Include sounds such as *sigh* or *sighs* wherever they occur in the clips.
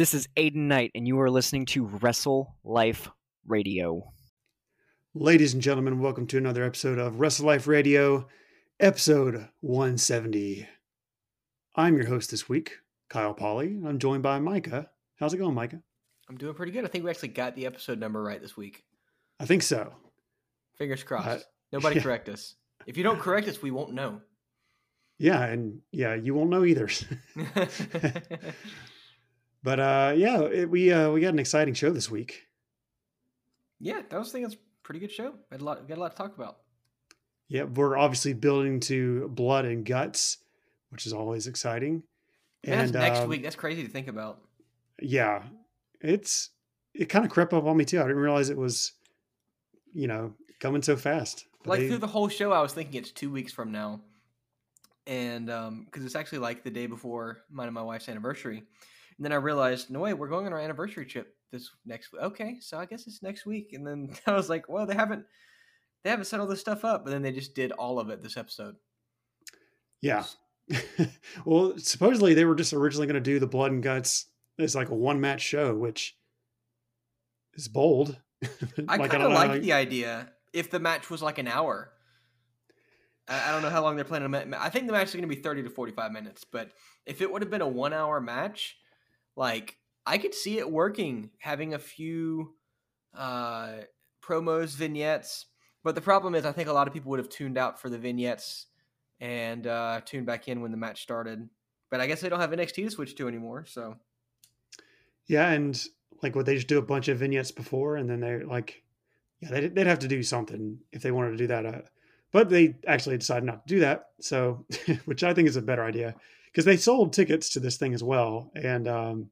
This is Aiden Knight, and you are listening to Wrestle Life Radio. Ladies and gentlemen, welcome to another episode of Wrestle Life Radio, episode 170. I'm your host this week, Kyle Polly. I'm joined by Micah. How's it going, Micah? I'm doing pretty good. I think we actually got the episode number right this week. I think so. Fingers crossed. Uh, Nobody *laughs* yeah. correct us. If you don't correct us, we won't know. Yeah, and yeah, you won't know either. *laughs* *laughs* but uh yeah, it, we uh we got an exciting show this week. yeah, that was I think that's a pretty good show. Had a lot got a lot to talk about. Yeah, we're obviously building to blood and guts, which is always exciting. And that's next um, week. That's crazy to think about. yeah it's it kind of crept up on me too i didn't realize it was you know coming so fast But Like they- through the whole show, I was thinking it's two weeks from now, and because it's actually like the day before mine and my wife's anniversary, and then I realized, no way, we're going on our anniversary trip this next. week. Okay, so I guess it's next week, and then *laughs* I was like, well, they haven't they haven't set all this stuff up, but then they just did all of it this episode. yeah *laughs* well supposedly they were just originally going to do the blood and guts as like a one match show which is bold *laughs* I Like, kind of know like how- the idea if the match was like an hour. I, I don't know how long they're planning. I think the match is going to be thirty to forty-five minutes. But if it would have been a one-hour match, like I could see it working, having a few uh, promos, vignettes. But the problem is, I think a lot of people would have tuned out for the vignettes and uh, tuned back in when the match started. But I guess they don't have NXT to switch to anymore. So yeah and like what they just do a bunch of vignettes before and then they're like yeah they'd, they'd have to do something if they wanted to do that uh, but they actually decided not to do that so *laughs* which i think is a better idea because they sold tickets to this thing as well and um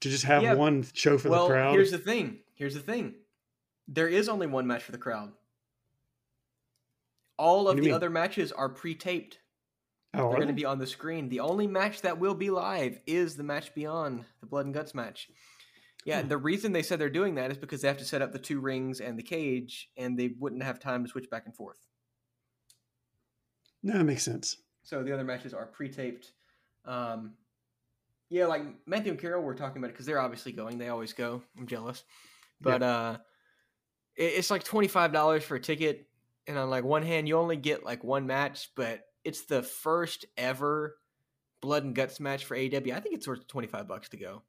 to just have Yeah. one show for well, the crowd here's the thing. Here's the thing. There is only one match for the crowd. All of the mean? other matches are pre-taped. oh, They're going to be on the screen. The only match that will be live is the match beyond the Blood and Guts match. Yeah, Hmm. the reason they said they're doing that is because they have to set up the two rings and the cage, and they wouldn't have time to switch back and forth. no that makes sense So the other matches are pre-taped. Um, yeah, like Matthew and Carol were talking about it because they're obviously going. They always go. I'm jealous, but uh, it, it's like twenty five dollars for a ticket, and on like one hand, you only get like one match, but it's the first ever blood and guts match for AEW. I think it's worth twenty five bucks to go.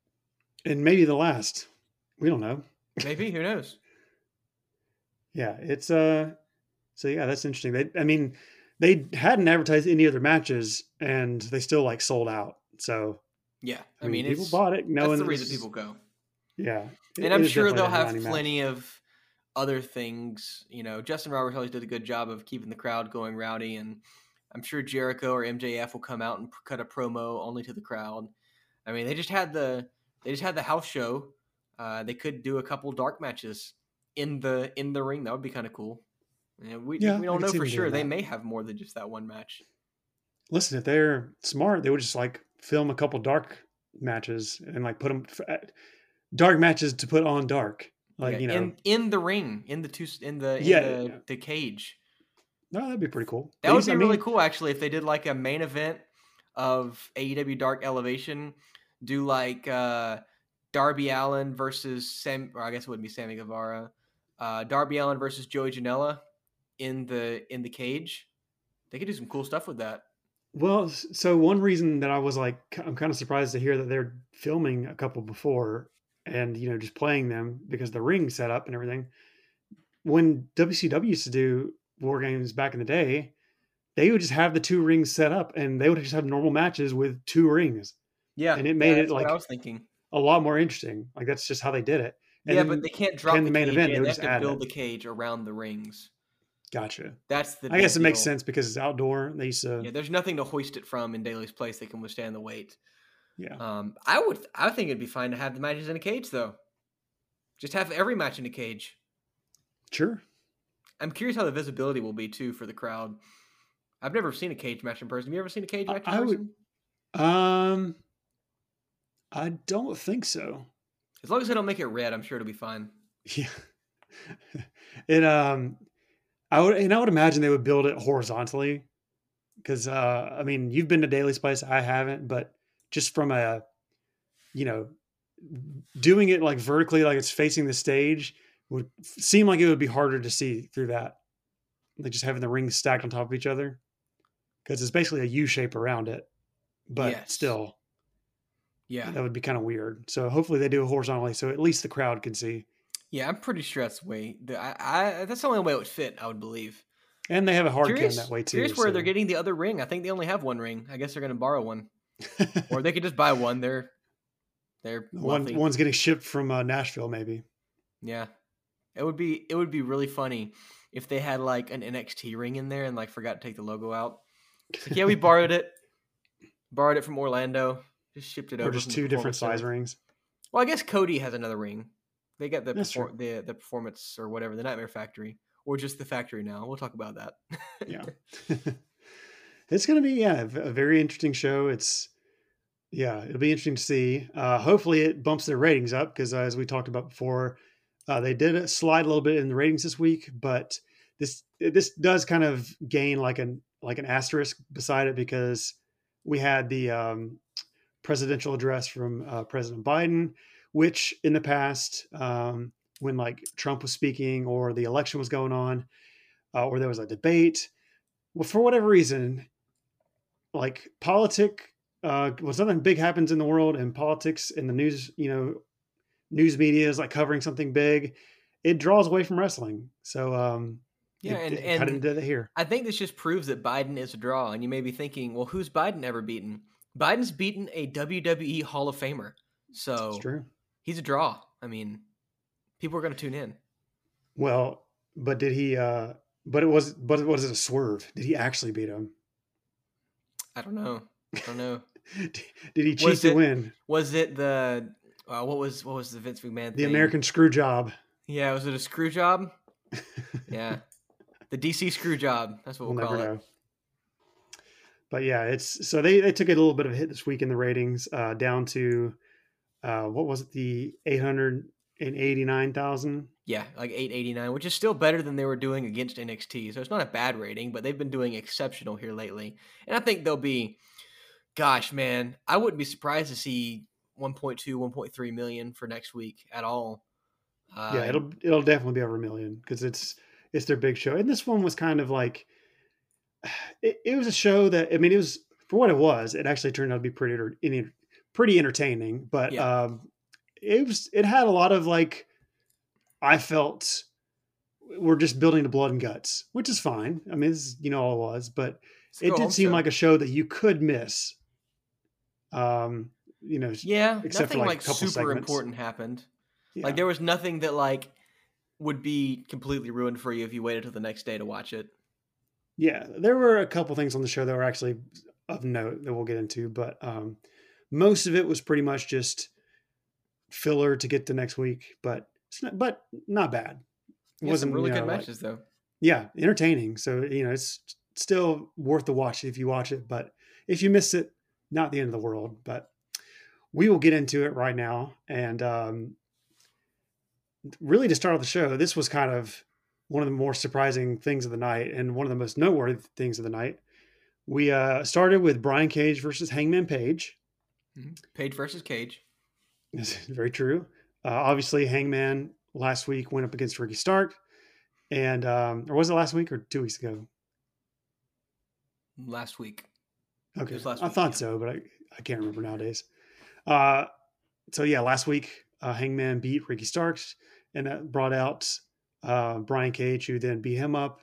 and maybe the last we don't know *laughs* Maybe who knows? yeah it's uh so yeah that's interesting they i mean they hadn't advertised any other matches and they still like sold out so Yeah, i, mean, people bought it knowing that's the reason people go. yeah it- and I'm sure they'll have headlining match. plenty of other things. You know, Justin Roberts always did a good job of keeping the crowd going rowdy, and I'm sure Jericho or MJF will come out and cut a promo only to the crowd. I mean, they just had the they just had the house show. Uh, they could do a couple dark matches in the in the ring. That would be kind of cool. Yeah, we Yeah, we don't know for sure. They may have more than just that one match. listen if they're smart they would just like film a couple dark matches and like put them dark matches to put on dark like Yeah, you know in in the ring, in the two in the in Yeah, the, yeah. the cage. no that'd be pretty cool That would be I really cool, actually, if they did like a main event of AEW Dark Elevation. Do like uh, Darby Allin versus Sam, or I guess it wouldn't be Sammy Guevara. Uh, Darby Allin versus Joey Janela in the in the cage. They could do some cool stuff with that. Well, so one reason that I was like, I'm kind of surprised to hear that they're filming a couple before and, you know, just playing them because the ring set up and everything. When WCW used to do war games back in the day, they would just have the two rings set up and they would just have normal matches with two rings. Yeah, And it made it like- I was thinking. A lot more interesting. Like that's just how they did it. And yeah, but they can't drop in the, the main event, in. they They have just to build it. the cage around the rings. Gotcha. That's the. I guess it big makes sense because it's outdoor. They used to, Yeah, there's nothing to hoist it from in Daily's Place that can withstand the weight. yeah. Um, I would, I think it'd be fine to have the matches in a cage, though. Just have every match in a cage. Sure. I'm curious how the visibility will be too for the crowd. I've never seen a cage match in person. Have you ever seen a cage match in I would- person? Um, I don't think so. As long as they don't make it red, I'm sure it'll be fine. Yeah. *laughs* it um I would and I would imagine they would build it horizontally because uh I mean you've been to Daily's Place, I haven't, but just from a you know, doing it like vertically, like it's facing the stage, would seem like it would be harder to see through that. Like just having the rings stacked on top of each other, because it's basically a U shape around it, but Yes. still, Yeah. that would be kind of weird. So hopefully they do it horizontally, so at least the crowd can see. Yeah, I'm pretty sure that's the way. The, I, I that's the only way it would fit. I would believe. And they have a hard curious, that way too. curious where they're getting the other ring. I think they only have one ring. I guess they're going to borrow one, *laughs* or they could just buy one. They're they're One wealthy. one's getting shipped from uh, Nashville, maybe. Yeah, it would be it would be really funny if they had like an NXT ring in there and like forgot to take the logo out. Like, yeah, we borrowed it, borrowed it from Orlando, just shipped it or over. just two different size rings. Well, I guess Cody has another ring. They got the perfor- the the performance or whatever the Nightmare Factory or just the factory now. We'll talk about that. Yeah. *laughs* *laughs* it's going to be yeah, a very interesting show. It's yeah, it'll be interesting to see. Uh, hopefully, it bumps their ratings up because, uh, as we talked about before, uh, they did slide a little bit in the ratings this week. But this this does kind of gain like an like an asterisk beside it because we had the um, presidential address from uh, President Biden, which in the past, um, when like Trump was speaking or the election was going on, uh, or there was a debate, well, for whatever reason, like politic, uh, when something big happens in the world and politics in the news, you know, news media is like covering something big, it draws away from wrestling. So, um, Yeah, it, and- it and- did it here. I think this just proves that Biden is a draw, and you may be thinking, well, who's Biden ever beaten? Biden's beaten a WWE Hall of Famer, so It's true. He's a draw. I mean, people are going to tune in. Well, but did he? uh But it was. But was it a swerve? Did he actually beat him? I don't know. I don't know. *laughs* Did he cheat Was to it win Was it the uh, what was what was the Vince McMahon? the? American screw job? Yeah, was it a screw job? *laughs* Yeah, the DC screw job. That's what we'll we'll, call it. know. But yeah, it's so they they took a little bit of a hit this week in the ratings, uh, down to uh, what was it, the eight hundred and eighty nine thousand. Yeah, like 889, which is still better than they were doing against NXT. So it's not a bad rating, but they've been doing exceptional here lately. And I think they'll be, gosh, man, I wouldn't be surprised to see 1.2, 1.3 million for next week at all. Uh, yeah, it'll it'll definitely be over a million because it's it's their big show, and this one was kind of like *sighs* it, it was a show that I mean it was for what it was. It actually turned out to be pretty pretty entertaining, but Yeah. um, it was it had a lot of like I felt we're just building the blood and guts, which is fine. I mean, this is, you know all it was, but it's it go-home did seem show. like a show that you could miss. Um, you know, yeah, except for, nothing like, a like, couple super segments. important happened. yeah. Like there was nothing that like would be completely ruined for you if you waited till the next day to watch it. Yeah, there were a couple things on the show that were actually of note that we'll get into, but um, most of it was pretty much just filler to get to next week. But it's not, but not bad. It Yeah, some really you good like- matches though. yeah, entertaining. So you know, it's still worth the watch if you watch it. But if you miss it, not the end of the world. But we will get into it right now. And um, really, to start off the show, this was kind of one of the more surprising things of the night, and one of the most noteworthy things of the night. We uh, started with Brian Cage versus Hangman Page. Page versus Cage. This is very true. Uh, obviously, Hangman last week went up against Ricky Stark, and um, or was it last week or two weeks ago? last week. Okay, last I thought yeah. so, but I, I can't remember nowadays. Uh, so yeah, last week uh, Hangman beat Ricky Starks, and that brought out uh, Brian Cage, who then beat him up.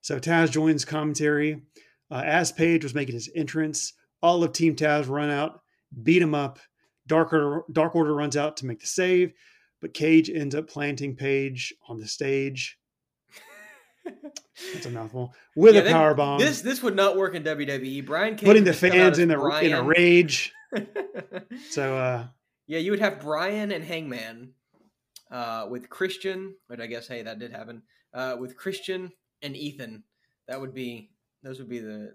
So Taz joins commentary uh, as Page was making his entrance. All of Team Taz run out, beat him up. Dark Order, Dark Order runs out to make the save, but Cage ends up planting Page on the stage. That's a mouthful with Yeah, a power bomb, This this would not work in WWE. Brian Cage putting the just come out fans in a in a rage. *laughs* So uh, yeah, you would have Brian and Hangman uh, with Christian, but I guess hey, that did happen. Uh, with Christian and Ethan, that would be those would be the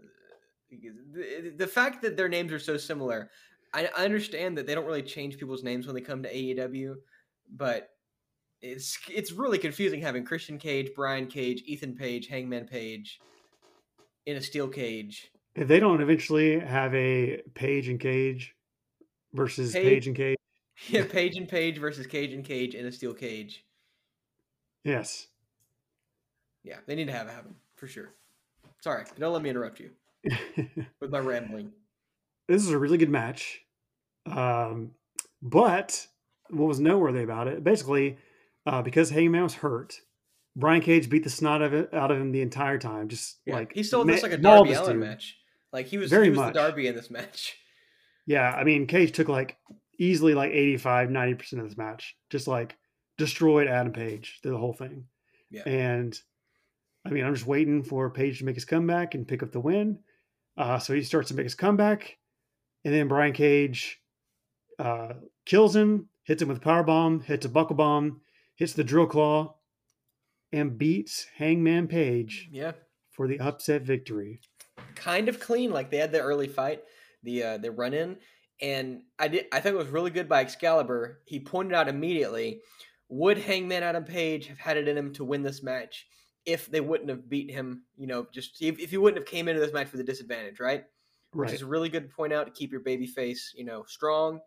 the, the fact that their names are so similar. I, I understand that they don't really change people's names when they come to AEW, but it's it's really confusing having Christian Cage, Brian Cage, Ethan Page, Hangman Page in a steel cage. if they don't eventually have a Page and Cage versus Page- Page and Cage, *laughs* Yeah, Page and Page versus Cage and Cage in a steel cage. Yes. Yeah, they need to have it happen for sure. Sorry, don't let me interrupt you *laughs* with my rambling. This is a really good match. Um, but what was noteworthy about it, basically, uh, because Hangman was hurt, Brian Cage beat the snot of it out of him the entire time. Just Yeah, like he stole ma- like a Darby Allin match. Like he was, Very he was much. the Darby in this match. Yeah, I mean, Cage took like easily like 85, 90% of this match. Just like destroyed Adam Page through the whole thing. Yeah. And I mean, I'm just waiting for Page to make his comeback and pick up the win. Uh, so he starts to make his comeback. And then Brian Cage uh, kills him, hits him with a power bomb, hits a buckle bomb, hits the drill claw, and beats Hangman Page Yeah, for the upset victory. kind of clean. Like they had the early fight, the uh, the run in, and I did. I think it was really good by Excalibur. He pointed out immediately, would Hangman Adam Page have had it in him to win this match if they wouldn't have beat him? You know, just if, if he wouldn't have came into this match with a disadvantage, right? Which Right. is really good to point out to keep your baby face, you know, strong.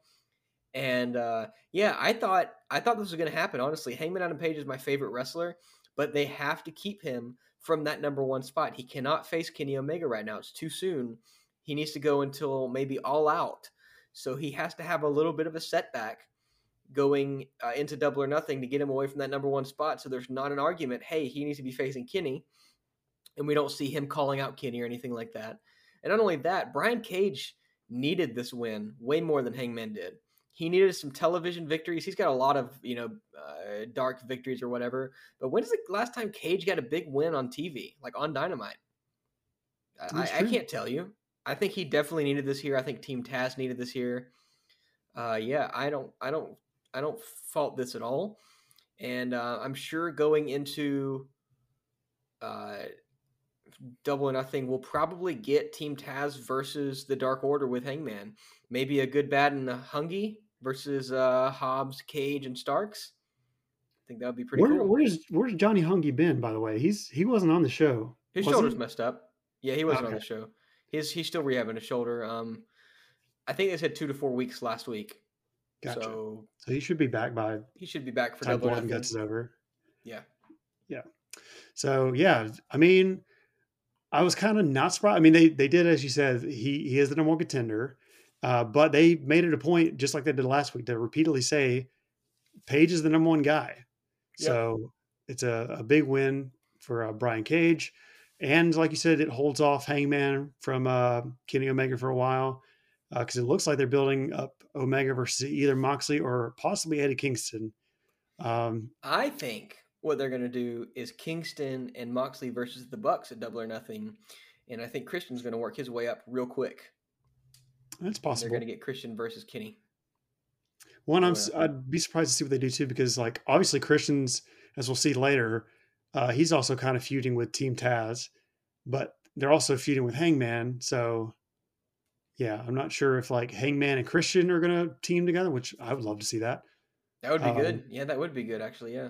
And uh, yeah, I thought I thought this was going to happen. Honestly, Hangman Adam Page is my favorite wrestler, but they have to keep him from that number one spot. He cannot face Kenny Omega right now. It's too soon. He needs to go until maybe all out. So he has to have a little bit of a setback going uh, into double or nothing to get him away from that number one spot. So there's not an argument. Hey, he needs to be facing Kenny, and we don't see him calling out Kenny or anything like that. And not only that, Brian Cage needed this win way more than Hangman did. He needed some television victories. He's got a lot of you know uh, dark victories or whatever. But when's the last time Cage got a big win on TV, like on Dynamite? I, I, That's I true. can't tell you. I think he definitely needed this here. I think Team Taz needed this here. Uh, yeah, I don't, I don't, I don't fault this at all. And uh, I'm sure going into uh, Double or Nothing, we'll probably get Team Taz versus the Dark Order with Hangman. Maybe a good, bad, and a Hungee versus uh, Hobbs, Cage, and Starks. I think that would be pretty Where, cool. where's where's Johnny Hungee been? By the way, he's he wasn't on the show. His was shoulder's he? messed up. Yeah, he wasn't on the show. He's he's still rehabbing his shoulder. Um, I think they said two to four weeks last week. Gotcha. So, So he should be back by he should be back for time double blood and guts is over. Yeah. Yeah. So yeah, I mean, I was kind of not surprised. I mean, they they did as you said. He he is the number one contender, uh, but they made it a point, just like they did last week, to repeatedly say Page is the number one guy. Yep. So it's a, a big win for uh, Brian Cage, and like you said, it holds off Hangman from uh, Kenny Omega for a while because it looks like they're building up Omega versus either Moxley or possibly Eddie Kingston. Um, I think what they're going to do is Kingston and Moxley versus the Bucks at Double or Nothing, and I think Christian's going to work his way up real quick. that's possible. They're going to get Christian versus Kenny. One, I'm uh, I'd be surprised to see what they do too, because like obviously Christians, as we'll see later, uh, he's also kind of feuding with Team Taz, but they're also feuding with Hangman. So, yeah, I'm not sure if like Hangman and Christian are going to team together, which I would love to see that. That would be Um, good. Yeah, that would be good actually. Yeah.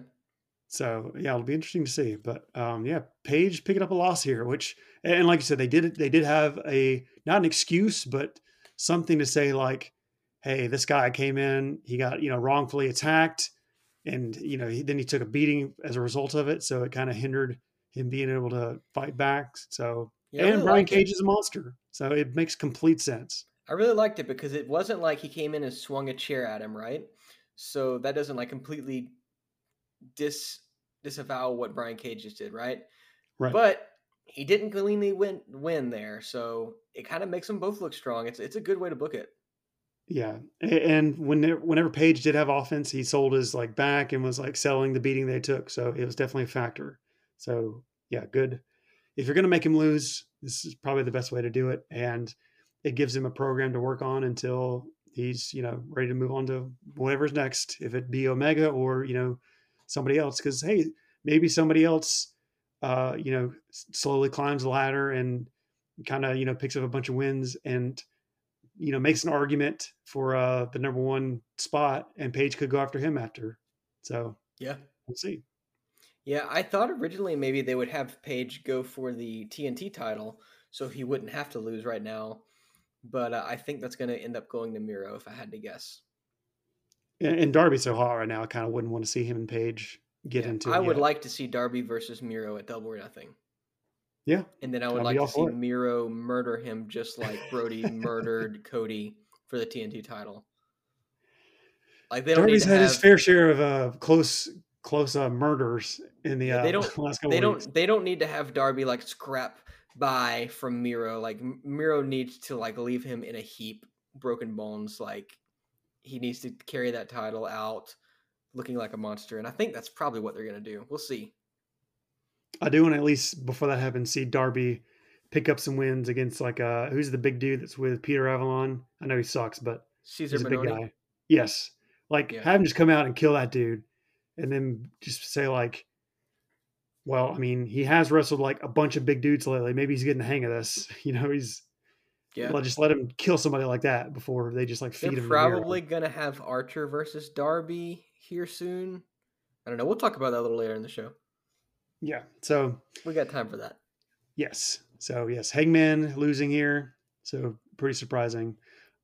So yeah, it'll be interesting to see. But um, yeah, Page picking up a loss here, which and like you said, they did they did have a not an excuse, but something to say like, hey, this guy came in, he got you know wrongfully attacked, and you know he, then he took a beating as a result of it, so it kind of hindered him being able to fight back. So Yeah, and really Brian liked it. Cage is a monster, so it makes complete sense. I really liked it because it wasn't like he came in and swung a chair at him, right? So that doesn't like completely dis disavow what Brian Cage just did, right? Right. But he didn't cleanly win win there, so it kind of makes them both look strong. It's it's a good way to book it. Yeah, and when whenever Page did have offense, he sold his like back and was like selling the beating they took. So it was definitely a factor. So yeah, good. If you're gonna make him lose, this is probably the best way to do it, and it gives him a program to work on until he's you know ready to move on to whatever's next. If it be Omega or you know somebody else, because hey, maybe somebody else, uh, you know, slowly climbs the ladder and kind of you know picks up a bunch of wins and you know makes an argument for uh the number one spot and Page could go after him after. So Yeah. we'll see. Yeah, I thought originally maybe they would have Page go for the TNT title so he wouldn't have to lose right now. But uh, I think that's going to end up going to Miro if I had to guess. And, Darby's so hot right now. I kind of wouldn't want to see him and Page get Yeah, into. I would yet. like to see Darby versus Miro at Double or Nothing. Yeah, And then I would like to see it. Miro murder him just like Brodie *laughs* murdered Cody for the TNT title. Like they don't Darby's had have, his fair share of uh, close close uh, murders in the uh, they don't- *laughs* last couple they weeks. don't they don't need to have Darby like scrap by from Miro. Like Miro needs to like leave him in a heap, broken bones. Like he needs to carry that title out, looking like a monster. And I think that's probably what they're gonna do. We'll see. I do want to at least before that happens see Darby pick up some wins against like uh who's the big dude that's with Peter Avalon. I know he sucks, but Caesar he's a big guy. Yes, like Yeah. have him just come out and kill that dude, and then just say like, well, I mean, he has wrestled like a bunch of big dudes lately. Maybe he's getting the hang of this. *laughs* You know, he's Yeah, well, just let him kill somebody like that before they just like feed they're him. probably gonna have Archer versus Darby here soon. I don't know. We'll talk about that a little later in the show. yeah. So We got time for that. Yes. So yes, Hangman losing here. So pretty surprising.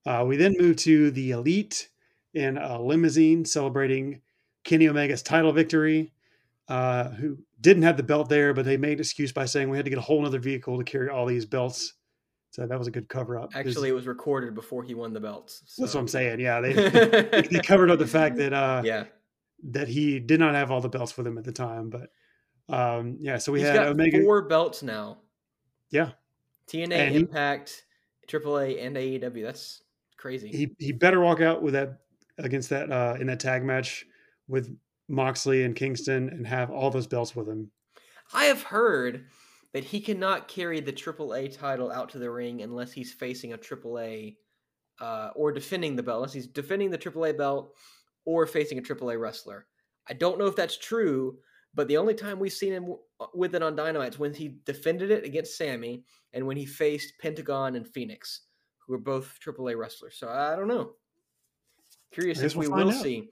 Uh, we then move to the Elite in a limousine celebrating Kenny Omega's title victory. Uh, who didn't have the belt there, but they made an excuse by saying we had to get a whole other vehicle to carry all these belts. So that was a good cover up. Actually, it was recorded before he won the belts. that's what I'm saying. Yeah, they, *laughs* they, they covered up the fact that uh, yeah, that he did not have all the belts with him at the time. But um, yeah, so we he's had got Omega. four belts now. Yeah, TNA, And he- Impact, AAA, and AEW. That's crazy. he he better walk out with that against that uh in that tag match with Moxley and Kingston and have all those belts with him. I have heard that he cannot carry the AAA title out to the ring unless he's facing a AAA uh, or defending the belt, unless he's defending the AAA belt or facing a AAA wrestler. I don't know if that's true, but the only time we've seen him uh, with it on Dynamite is when he defended it against Sammy and when he faced Pentagon and Phoenix, who are both AAA wrestlers. So I don't know. Curious if we we'll out. see.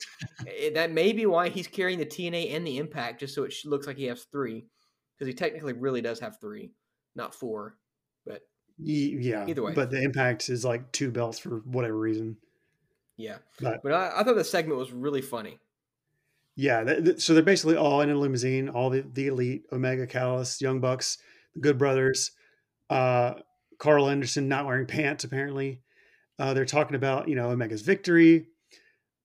Eh, that may be why he's carrying the TNA and the Impact, just so it looks like he has three, because he technically really does have three, not four. But Yeah, Either way. but the Impact is like two belts for whatever reason. yeah, But but I, I thought the segment was really funny. yeah, th- th- so they're basically all in a limousine, all the, the elite, Omega, Callis, Young Bucks, the Good Brothers, uh, Carl Anderson not wearing pants apparently. Uh, they're talking about you know Omega's victory.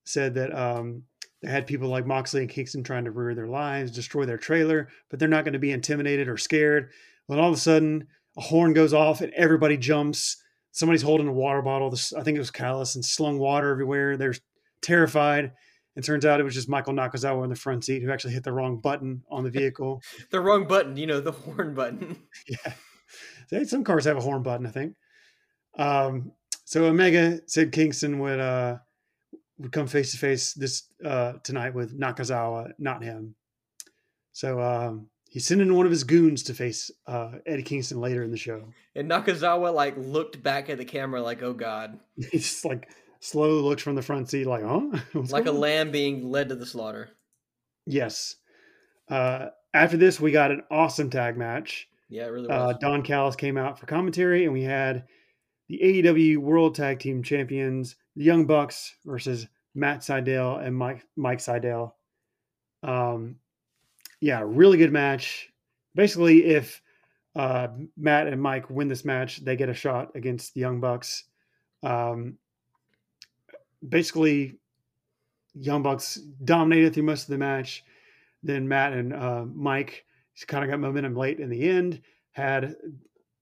Said that um, they had people like Moxley and Kingston trying to ruin their lives, destroy their trailer, but they're not going to be intimidated or scared. When all of a sudden a horn goes off and everybody jumps. Somebody's holding a water bottle. This, I think it was Callis and slung water everywhere. They're terrified. And turns out it was just Michael Nakazawa in the front seat who actually hit the wrong button on the vehicle. *laughs* The wrong button, you know, the horn button. *laughs* yeah. They- Some cars have a horn button, I think. Um, so Omega said Kingston would uh, would come face to face this uh, tonight with Nakazawa, not him. So um, he's sending one of his goons to face uh, Eddie Kingston later in the show. And Nakazawa like looked back at the camera like, "Oh God," *laughs* He's just like slow looks from the front seat, like, huh? *laughs* Like a on? lamb being led to the slaughter. Yes. Uh, after this, we got an awesome tag match. Yeah, it really Uh. Don Callis came out for commentary, and we had the AEW World Tag Team Champions, the Young Bucks versus Matt Sydal and Mike Mike Sydal. Um, yeah, really good match. Basically, if uh, Matt and Mike win this match, they get a shot against the Young Bucks. Um, basically, Young Bucks dominated through most of the match. Then Matt and uh, Mike kind of got momentum late in the end. Had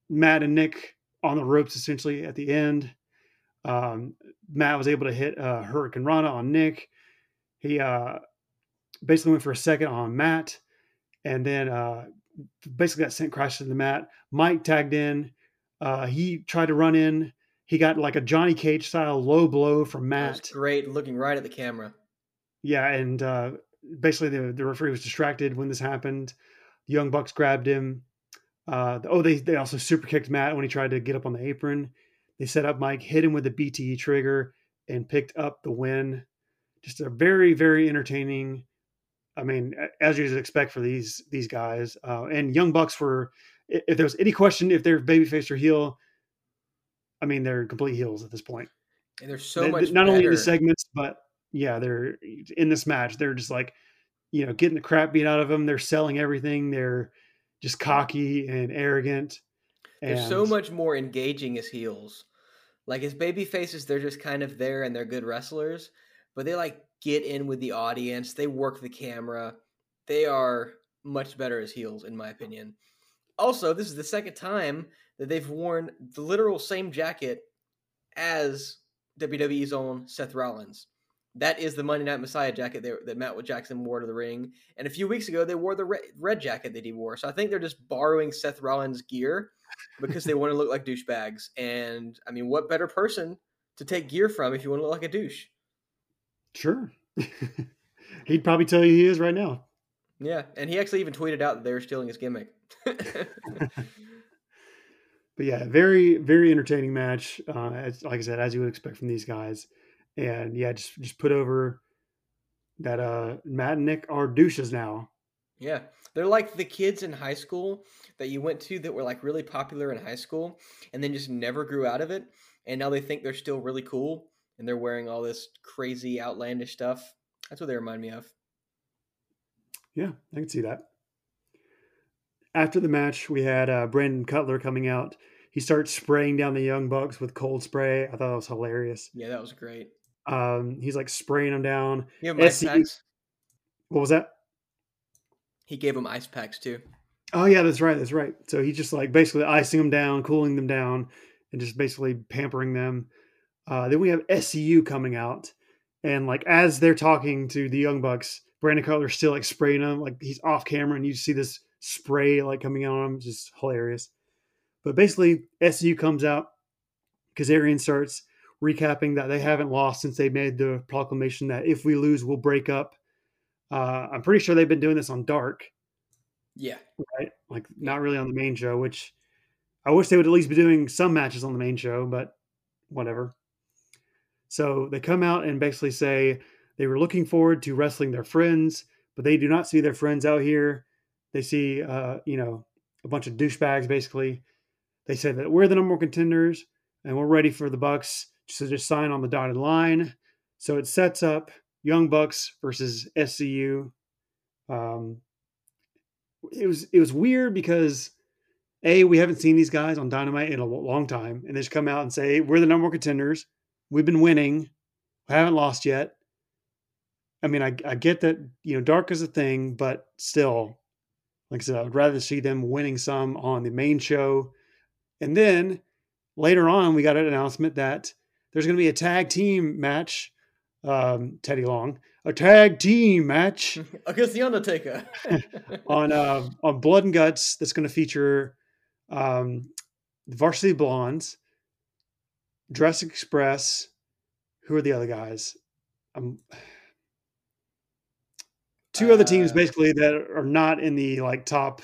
Matt and Nick on the ropes essentially at the end. Um, Matt was able to hit uh, hurricanrana on Nick. He uh, basically went for a second on Matt, and then uh, basically got sent crashing to the mat. Mike tagged in. Uh, he tried to run in. He got like a Johnny Cage style low blow from Matt. great, looking right at the camera. Yeah, and uh, basically the, the referee was distracted when this happened. The Young Bucks grabbed him. Uh, oh, they they also super kicked Matt when he tried to get up on the apron. They set up Mike, hit him with the BTE trigger, and picked up the win. Just a very very entertaining. I mean, as you'd expect for these these guys, uh, and Young Bucks were. If there was any question if they're babyface or heel, I mean they're complete heels at this point. And they're so They- much not only in the segments, but yeah, they're in this match. They're just like, you know, getting the crap beat out of them. They're selling everything. They're just cocky and arrogant. They're so much more engaging as heels. Like as baby faces, they're just kind of there and they're good wrestlers, but they like get in with the audience. They work the camera. They are much better as heels, in my opinion. Also, this is the second time that they've worn the literal same jacket as WWE's own Seth Rollins. That is the Monday Night Messiah jacket they, that Matt with Jackson wore to the ring. And a few weeks ago, they wore the red jacket that he wore. So I think they're just borrowing Seth Rollins' gear because they want to look like douchebags. And I mean, what better person to take gear from if you want to look like a douche? Sure. *laughs* He'd probably tell you he is right now. Yeah, and he actually even tweeted out that they were stealing his gimmick. *laughs* But yeah, very very entertaining match. Uh, as, like I said, as you would expect from these guys, and yeah, just just put over that uh, Matt and Nick are douches now. yeah, they're like the kids in high school that you went to that were like really popular in high school and then just never grew out of it. And now they think they're still really cool and they're wearing all this crazy outlandish stuff. That's what they remind me of. Yeah, I can see that. After the match, we had uh, Brandon Cutler coming out. He starts spraying down the Young Bucks with cold spray. I thought that was hilarious. Yeah, that was great. Um, he's like spraying them down. You have ice SCU packs? What was that? He gave them ice packs too. Oh yeah, that's right. That's right. So he's just like basically icing them down, cooling them down, and just basically pampering them. Uh, then we have SCU coming out, and like as they're talking to the Young Bucks, Brandon Cutler's still like spraying them, like he's off camera, and you see this spray like coming out on him, just hilarious. But basically, SCU comes out. Kazarian starts recapping that they haven't lost since they made the proclamation that if we lose, we'll break up. Uh, I'm pretty sure they've been doing this on Dark Yeah. right? Like not really on the main show, which I wish they would at least be doing some matches on the main show, but whatever. So they come out and basically say they were looking forward to wrestling their friends, but they do not see their friends out here. They see, uh, you know, a bunch of douchebags. Basically, they said that we're the number one contenders and we're ready for the Bucks to just sign on the dotted line. So it sets up Young Bucks versus SCU. Um, it was it was weird because a we haven't seen these guys on Dynamite in a long time, and they just come out and say we're the number one contenders. We've been winning, we haven't lost yet. I mean, I, I get that you know dark is a thing, but still, like I said, I would rather see them winning some on the main show. And then later on, we got an announcement that there's going to be a tag team match. Um, Teddy Long, a tag team match *laughs* Against the Undertaker. *laughs* on uh, on Blood and Guts that's going to feature um, the Varsity Blondes, Jurassic Express. Who are the other guys? Um, two other teams Uh, basically that are not in the like top.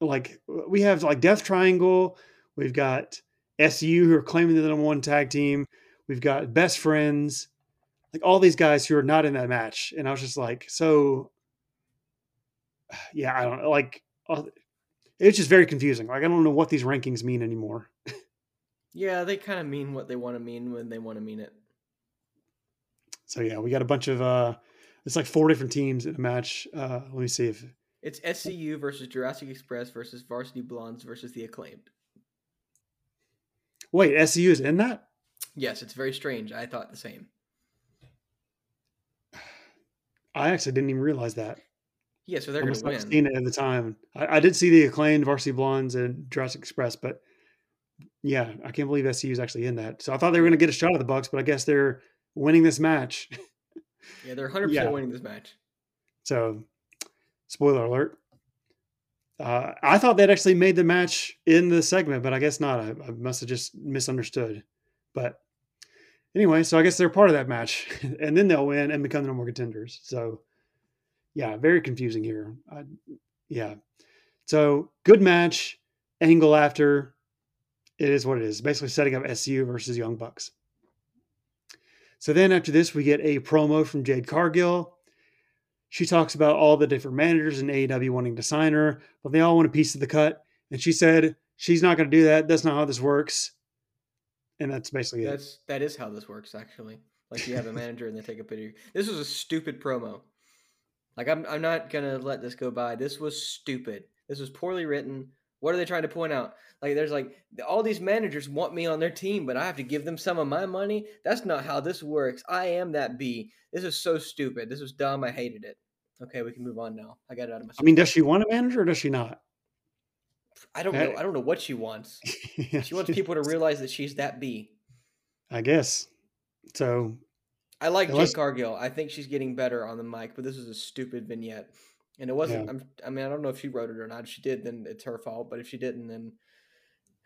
Like we have like Death Triangle. We've got SU who are claiming they're the number one tag team. We've got Best Friends. Like all these guys who are not in that match, and I was just like, so *sighs* yeah, I don't like. uh, It's just very confusing. Like I don't know what these rankings mean anymore. yeah, they kind of mean what they want to mean when they want to mean it. So yeah, we got a bunch of. uh It's like four different teams in a match. Uh Let me see if It's SCU versus Jurassic Express versus Varsity Blondes versus the Acclaimed. wait, SCU is in that. Yes, it's very strange. I thought the same. I actually didn't even realize that. Yeah, so they're going to win. seen it at the time. I, I did see the acclaimed Varsity Blondes and Jurassic Express, but yeah, I can't believe SCU is actually in that. So I thought they were going to get a shot at the Bucks, but I guess they're winning this match. *laughs* Yeah, they're 100% Yeah. winning this match. So, spoiler alert. Uh, I thought they'd actually made the match in the segment, but I guess not. I, I must have just misunderstood. But anyway, so I guess they're part of that match, *laughs* and then they'll win and become the number contenders. So, yeah, very confusing here. I, yeah. So, good match. Angle after. It is what it is. Basically, setting up SCU versus Young Bucks. So then after this, we get a promo from Jade Cargill. She talks about all the different managers in AEW wanting to sign her, but they all want a piece of the cut. And she said she's not going to do that. That's not how this works. And that's basically it. That's that is how this works actually. Like you have a *laughs* manager and they take a picture. This was a stupid promo. Like I'm I'm not gonna let this go by. This was stupid. This was poorly written. What are they trying to point out? Like there's like all these managers want me on their team, but I have to give them some of my money. That's not how this works. I am that B. This is so stupid. This was dumb. I hated it. Okay, we can move on now. I got it out of my. I mean, does she want a manager or does she not? I don't know. I don't know what she wants. *laughs* Yeah, She wants people to realize that she's that B. I guess. So I like Unless- Jade Cargill. I think she's getting better on the mic, but this is a stupid vignette. And it wasn't. Yeah. I'm, I mean, I don't know if she wrote it or not. If she did, then it's her fault. But if she didn't, then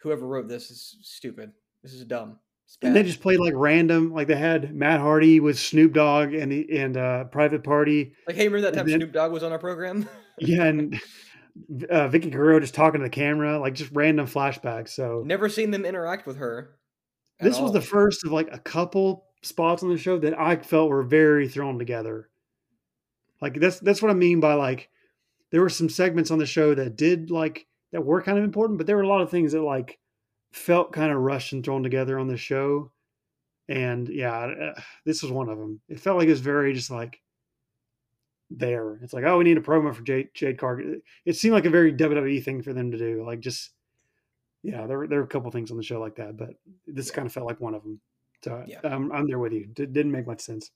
whoever wrote this is stupid. This is dumb. And they just played like random. Like they had Matt Hardy with Snoop Dogg and the- and uh, Private Party. like, hey, remember that time then- Snoop Dogg was on our program? Yeah, and *laughs* *laughs* uh, Vicky Guerrero just talking to the camera, like just random flashbacks. So Never seen them interact with her. this was the first of like a couple spots on the show that I felt were very thrown together. Like that's that's what I mean by like there were some segments on the show that did like that were kind of important, but there were a lot of things that like felt kind of rushed and thrown together on the show. And yeah, uh, this was one of them. It felt like it was very just like there. It's like, oh, we need a promo for Jade, Jade Cargill. It seemed like a very WWE thing for them to do. Like just, yeah, there were, there were a couple things on the show like that, but this Yeah. kind of felt like one of them. So Yeah. I'm, I'm there with you. Did, didn't make much sense.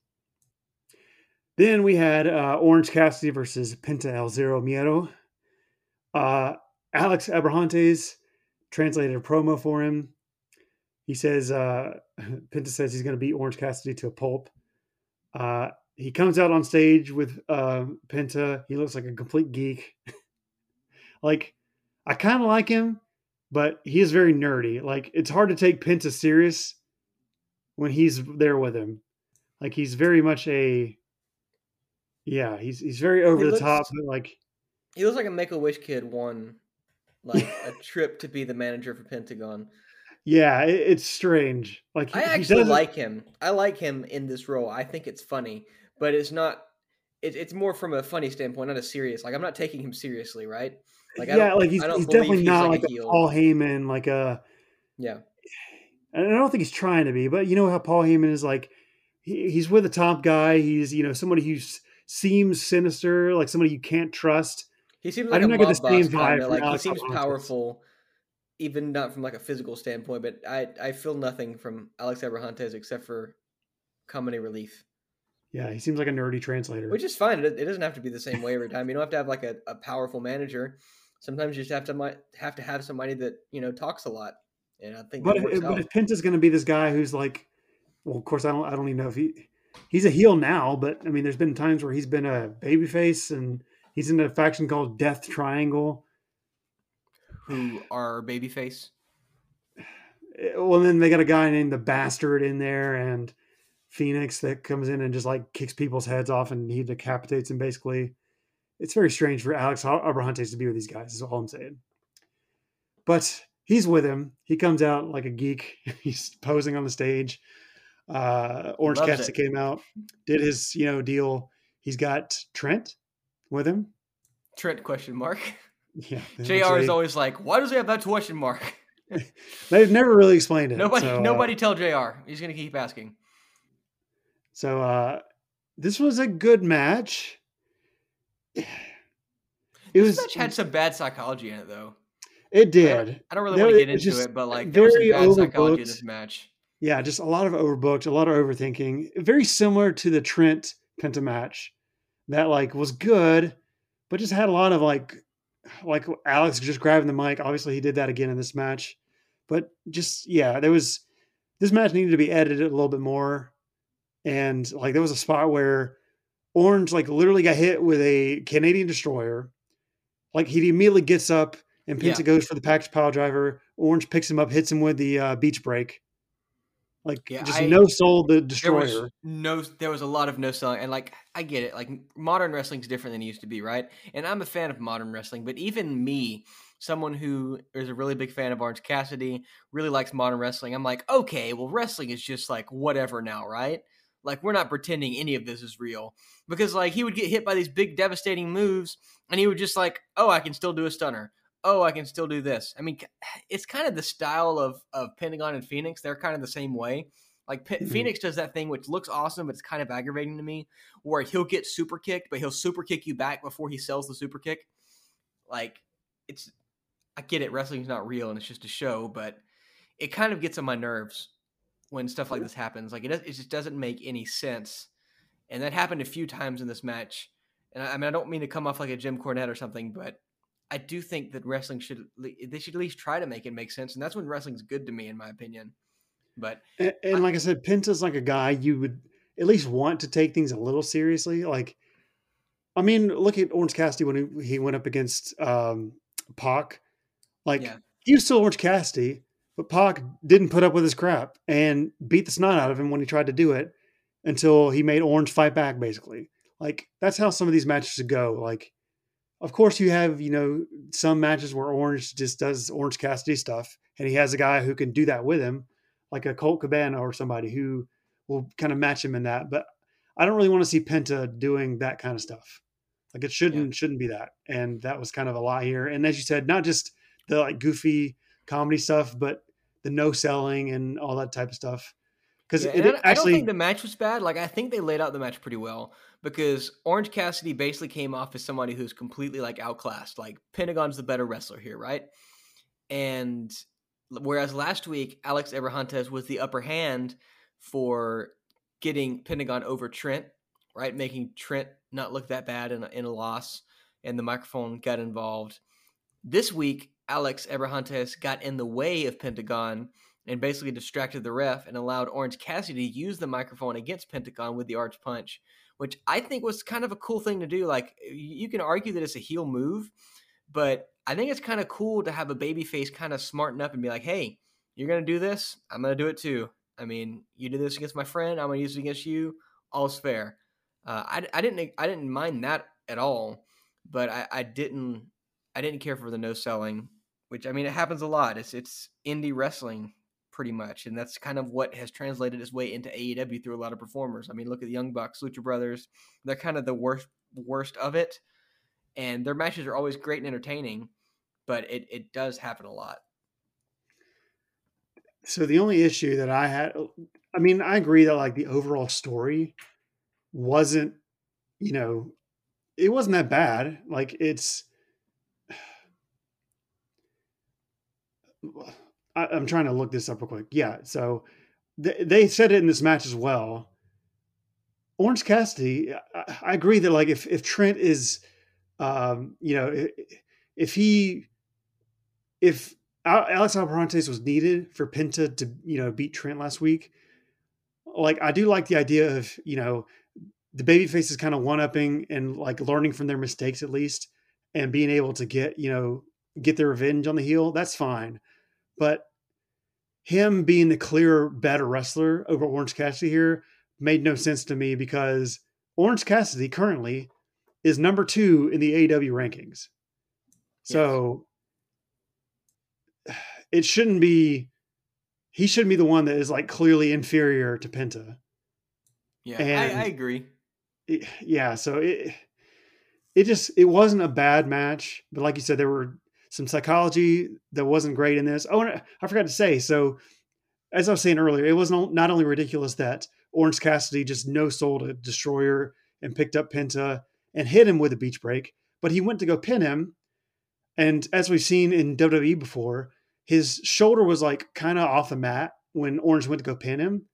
Then we had uh, Orange Cassidy versus Penta El Zero Miedo. Uh, Alex Abrahantes translated a promo for him. He says, uh, *laughs* Penta says he's going to beat Orange Cassidy to a pulp. Uh, he comes out on stage with uh, Penta. He looks like a complete geek. *laughs* like, I kind of like him, but he is very nerdy. Like, it's hard to take Penta serious when he's there with him. Like, he's very much a, yeah, he's he's very over the looks- top, but like, He looks like a Make a Wish kid won like *laughs* a trip to be the manager for Pentagon. yeah, it, it's strange. Like, I he- he actually like him. I like him in this role. I think it's funny, but it's not. It, it's more from a funny standpoint, not a serious. Like I'm not taking him seriously, right? Like I yeah, don't, like he's, I don't he's definitely he's not like like, a. Paul Heyman, like a. Yeah, And I don't think he's trying to be, but you know how Paul Heyman is like, he, he's with a top guy. He's you know somebody who seems sinister, like somebody you can't trust. he seems I like do a not mob get the same vibe Like he seems powerful, even not from like a physical standpoint. But I I feel nothing from Alex Abrahantes except for comedy relief, Yeah, he seems like a nerdy translator. which is fine. It, it doesn't have to be the same way every time. You don't have to have like a, a powerful manager. Sometimes you just have to have to have somebody that you know talks a lot, and I think but if, but if Penta's going to be this guy who's like, well, of course I don't I don't even know if he he's a heel now, but I mean, there's been times where he's been a babyface and he's in a faction called Death Triangle. who are babyface. *sighs* Well, then they got a guy named the Bastard in there and Phoenix that comes in and just like kicks people's heads off and he decapitates them basically. It's very strange for Alex Abrahantes to be with these guys, is all I'm saying. But he's with him. He comes out like a geek. *laughs* He's posing on the stage. Uh, Orange loves Cassidy it. came out, did his you know deal. He's got Trent with him. Trent question mark. *laughs* Yeah, *laughs* Jr. is always like, why does he have that question mark? They've never really explained it. Nobody, so, uh, nobody tell Jr. He's gonna keep asking. So uh this was a good match. *sighs* It This was match had some bad psychology in it, though. it did. I don't really There- want to get into it, but like there was some bad psychology in this match. Yeah, just a lot of overbooked, a lot of overthinking. Very similar to the Trent Penta match that like was good, but just had a lot of like like Alex just grabbing the mic. Obviously he did that again in this match. But just yeah, there was this match needed to be edited a little bit more. And like there was a spot where Orange like literally got hit with a Canadian destroyer. Like he immediately gets up and Penta Yeah. goes for the package pile driver. Orange picks him up, hits him with the uh, beach break. Like Yeah, just I- no soul the There destroyer. was no, there was a lot of no selling, and like I get it. Like modern wrestling's different than it used to be, right? And I'm a fan of modern wrestling, but even me, someone who is a really big fan of Orange Cassidy, really likes modern wrestling. I'm like, okay, well, wrestling is just like whatever now, right? Like we're not pretending any of this is real because like he would get hit by these big devastating moves, and he would just like, oh, I can still do a stunner. Oh, I can still do this. I mean, *sighs* it's kind of the style of of Pentagon and Phoenix. They're kind of the same way Like P- Mhm. Phoenix does that thing which looks awesome, but it's kind of aggravating to me, where he'll get super kicked, but he'll super kick you back before he sells the super kick. Like it's, I get it, wrestling's not real and it's just a show, but it kind of gets on my nerves when stuff like this happens. Like it, it just doesn't make any sense, and that happened a few times in this match. And I, I mean, I don't mean to come off like a Jim Cornette or something, but I do think that wrestling should they should at least try to make it make sense, and that's when wrestling's good to me, in my opinion. But And, and like I said, Penta's like a guy you would at least want to take things a little seriously. Like, I mean, look at Orange Cassidy when he, he went up against um, Pac. Like, Yeah. he was still Orange Cassidy, but Pac didn't put up with his crap and beat the snot out of him when he tried to do it until he made Orange fight back, basically. Like, that's how some of these matches should go. Like, of course, you have, you know, some matches where Orange just does Orange Cassidy stuff, and he has a guy who can do that with him like a Colt Cabana or somebody who will kind of match him in that. But I don't really want to see Penta doing that kind of stuff. Like it shouldn't shouldn't be that. And that was kind of a lot here. And as you said, not just the like goofy comedy stuff, but the no selling and all that type of stuff. Because Yeah, it, and I, don't- actually, think the match was bad. Like I think they laid out the match pretty well because Orange Cassidy basically came off as somebody who's completely like outclassed. Like Pentagon's the better wrestler here, right? And whereas last week Alex Abrahantes was the upper hand for getting Pentagon over Trent, right, making Trent not look that bad in a, in a loss, and the microphone got involved. This week, Alex Abrahantes got in the way of Pentagon and basically distracted the ref and allowed Orange Cassidy to use the microphone against Pentagon with the arch punch, which I think was kind of a cool thing to do. Like you can argue that it's a heel move, but I think it's kind of cool to have a babyface kind of smarten up and be like, "Hey, you're gonna do this, I'm gonna do it too." I mean, you did this against my friend, I'm gonna use it against you. All's fair. Uh, I, I didn't I didn't mind that at all, but I, I didn't I didn't care for the no selling, which I mean it happens a lot. It's it's indie wrestling pretty much, and that's kind of what has translated its way into AEW through a lot of performers. I mean, look at the Young Bucks, Lucha Brothers; they're kind of the worst worst of it, and their matches are always great and entertaining, but it it does happen a lot. so the only issue that I had, oh, I mean, I agree that like the overall story wasn't, you know, it wasn't that bad. Like it's, I, I'm trying to look this up real quick. Yeah, so th- they said it in this match as well. Orange Cassidy, I, I agree that like if if Trent is, um, you know, if he, if Alex Abrahantes was needed for Penta to you know beat Trent last week, like I do like the idea of you know the baby faces kind of one upping and like learning from their mistakes at least and being able to get you know get their revenge on the heel. That's fine, but him being the clear better wrestler over Orange Cassidy here made no sense to me because Orange Cassidy currently is number two in the AEW rankings. So it shouldn't be he shouldn't be the one that is like clearly inferior to Penta. Yeah, I, I agree. It- yeah, so it it just it wasn't a bad match, but like you said, there were some psychology that wasn't great in this. Oh, and I forgot to say. So, as I was saying earlier, it was not only ridiculous that Orange Cassidy just no sold a destroyer and picked up Penta and hit him with a beach break, but he went to go pin him, and as we've seen in WWE before, his shoulder was like kind of off the mat when Orange went to go pin him.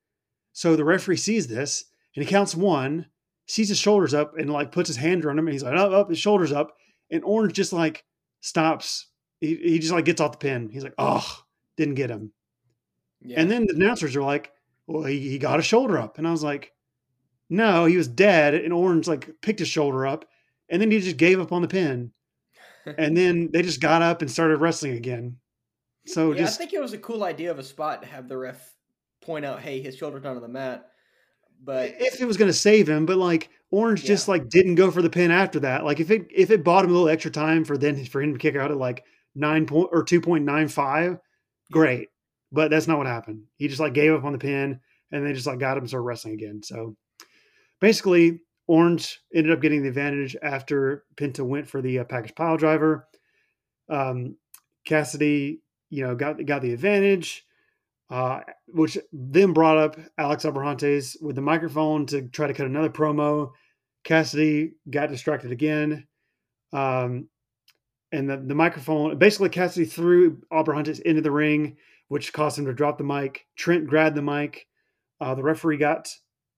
So the referee sees this and he counts one, sees his shoulders up, and like puts his hand on him, and he's like, "Up, up!" His shoulders up, and Orange just like stops. He, he just like gets off the pin. He's like, "Oh, didn't get him." Yeah. And then the announcers are like, "Well, he, he got his shoulder up," and I was like, "No, he was dead." And Orange like picked his shoulder up, and then he just gave up on the pin, *laughs* and then they just got up and started wrestling again. So yeah, just I think it was a cool idea of a spot to have the ref point out, "Hey, his shoulder's not on the mat." But if it was going to save him, but like Orange Yeah. just like didn't go for the pin after that. Like if it if it bought him a little extra time for then for him to kick out at like nine point or two point nine five, great. But that's not what happened. He just like gave up on the pin, and they just like got him to start wrestling again. So basically, Orange ended up getting the advantage after Penta went for the uh, package pile driver. Um, Cassidy, you know, got got the advantage. Uh, which then brought up Alex Abrahantes with the microphone to try to cut another promo. Cassidy got distracted again. Um, and the, the microphone basically Cassidy threw Abrahantes into the ring, which caused him to drop the mic. Trent grabbed the mic. Uh, the referee got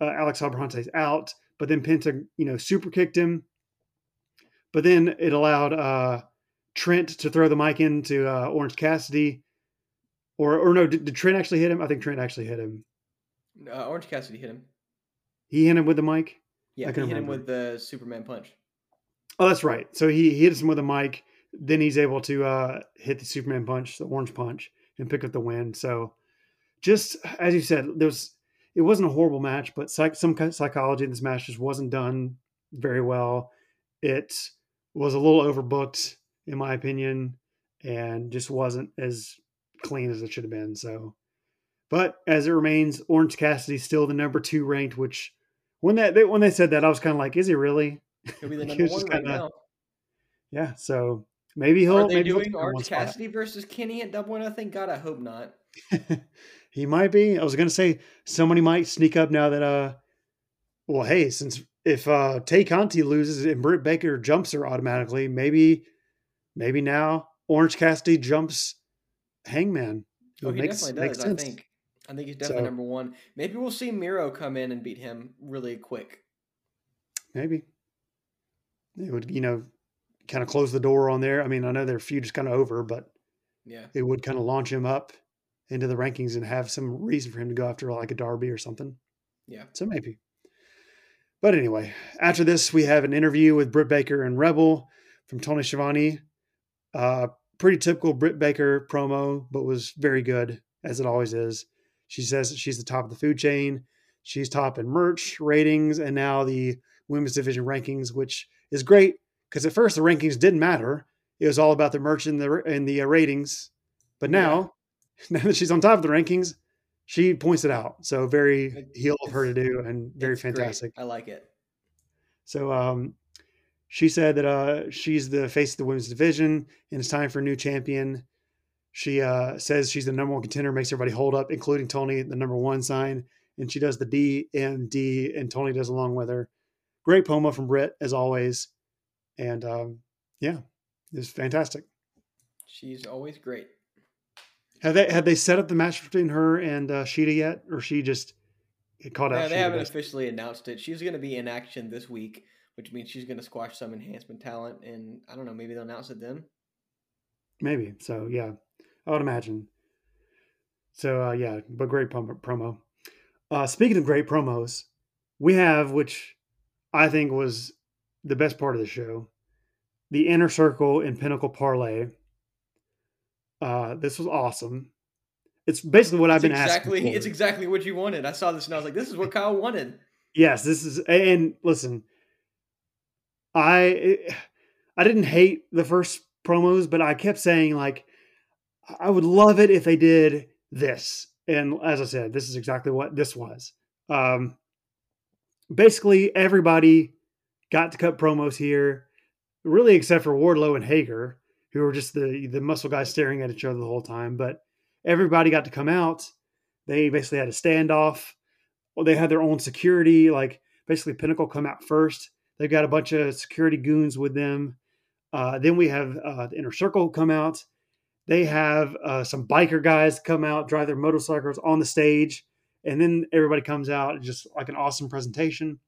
uh, Alex Abrahantes out, but then Penta, you know, super kicked him. But then it allowed uh, Trent to throw the mic into uh, Orange Cassidy, or or no, did, did, Trent actually hit him? I think Trent actually hit him. Uh, Orange Cassidy hit him. He hit him with the mic. Yeah, he hit him with the Superman punch. Oh, that's right. So he, he hits him with a mic. Then he's able to uh, hit the Superman punch, the orange punch, and pick up the win. So, just as you said, there was it wasn't a horrible match, but psych, some kind of psychology in this match just wasn't done very well. It was a little overbooked, in my opinion, and just wasn't as clean as it should have been. So, but as it remains, Orange Cassidy still the number two ranked. Which when that they, when they said that, I was kind of like, is he really? He'll be the *laughs* number one right now. Yeah, so maybe he'll. Are they maybe doing Orange Cassidy spot. versus Kenny at Double or Nothing? God, I hope not. *laughs* he might be. I was gonna say somebody might sneak up now that uh, well, hey, since if uh Tay Conti loses and Britt Baker jumps her automatically, maybe, maybe now Orange Cassidy jumps Hangman. Oh, he makes, definitely does. I think. I think he's definitely so, number one. Maybe we'll see Miro come in and beat him really quick. Maybe. It would, you know, kind of close the door on there. I mean, I know their feud is kind of over, but yeah, it would kind of launch him up into the rankings and have some reason for him to go after like a Darby or something. Yeah. So maybe. But anyway, after this, we have an interview with Britt Baker and Rebel from Tony Schiavone. Uh, pretty typical Britt Baker promo, but was very good as it always is. She says she's the top of the food chain. She's top in merch ratings and now the women's division rankings, which is great because at first the rankings didn't matter. It was all about the merch and the and the uh, ratings. But now, yeah. *laughs* now that she's on top of the rankings, she points it out. So very heel of her to do and very fantastic. Great. I like it. So um, she said that uh, she's the face of the women's division and it's time for a new champion. She uh, says she's the number one contender, makes everybody hold up, including Tony, the number one sign. And she does the DMD, and Tony does along with her. Great promo from Britt, as always. And um, yeah, it's fantastic. She's always great. Have they had they set up the match between her and uh, Shida yet, or she just yeah, out? they Shida haven't officially announced it. She's going to be in action this week, which means she's going to squash some enhancement talent, and I don't know, maybe they'll announce it then. Maybe so. Yeah, I would imagine. So uh, yeah, but great promo. Uh, speaking of great promos, we have which I think was the best part of the show, the inner circle and pinnacle parlay. Uh, this was awesome. It's basically what it's I've been exactly, asking. It's exactly what you wanted. I saw this and I was like, "This is what Kyle wanted." Yes, this is. And listen, I I didn't hate the first promos, but I kept saying like, I would love it if they did this. And as I said, this is exactly what this was. Um, basically, everybody got to cut promos here, really, except for Wardlow and Hager, who were just the the muscle guys staring at each other the whole time. But everybody got to come out. They basically had a standoff. They had their own security. Like basically, Pinnacle come out first. They've got a bunch of security goons with them. Uh, then we have uh, the Inner Circle come out. They have uh, some biker guys come out, drive their motorcycles on the stage, and then everybody comes out. Just like an awesome presentation.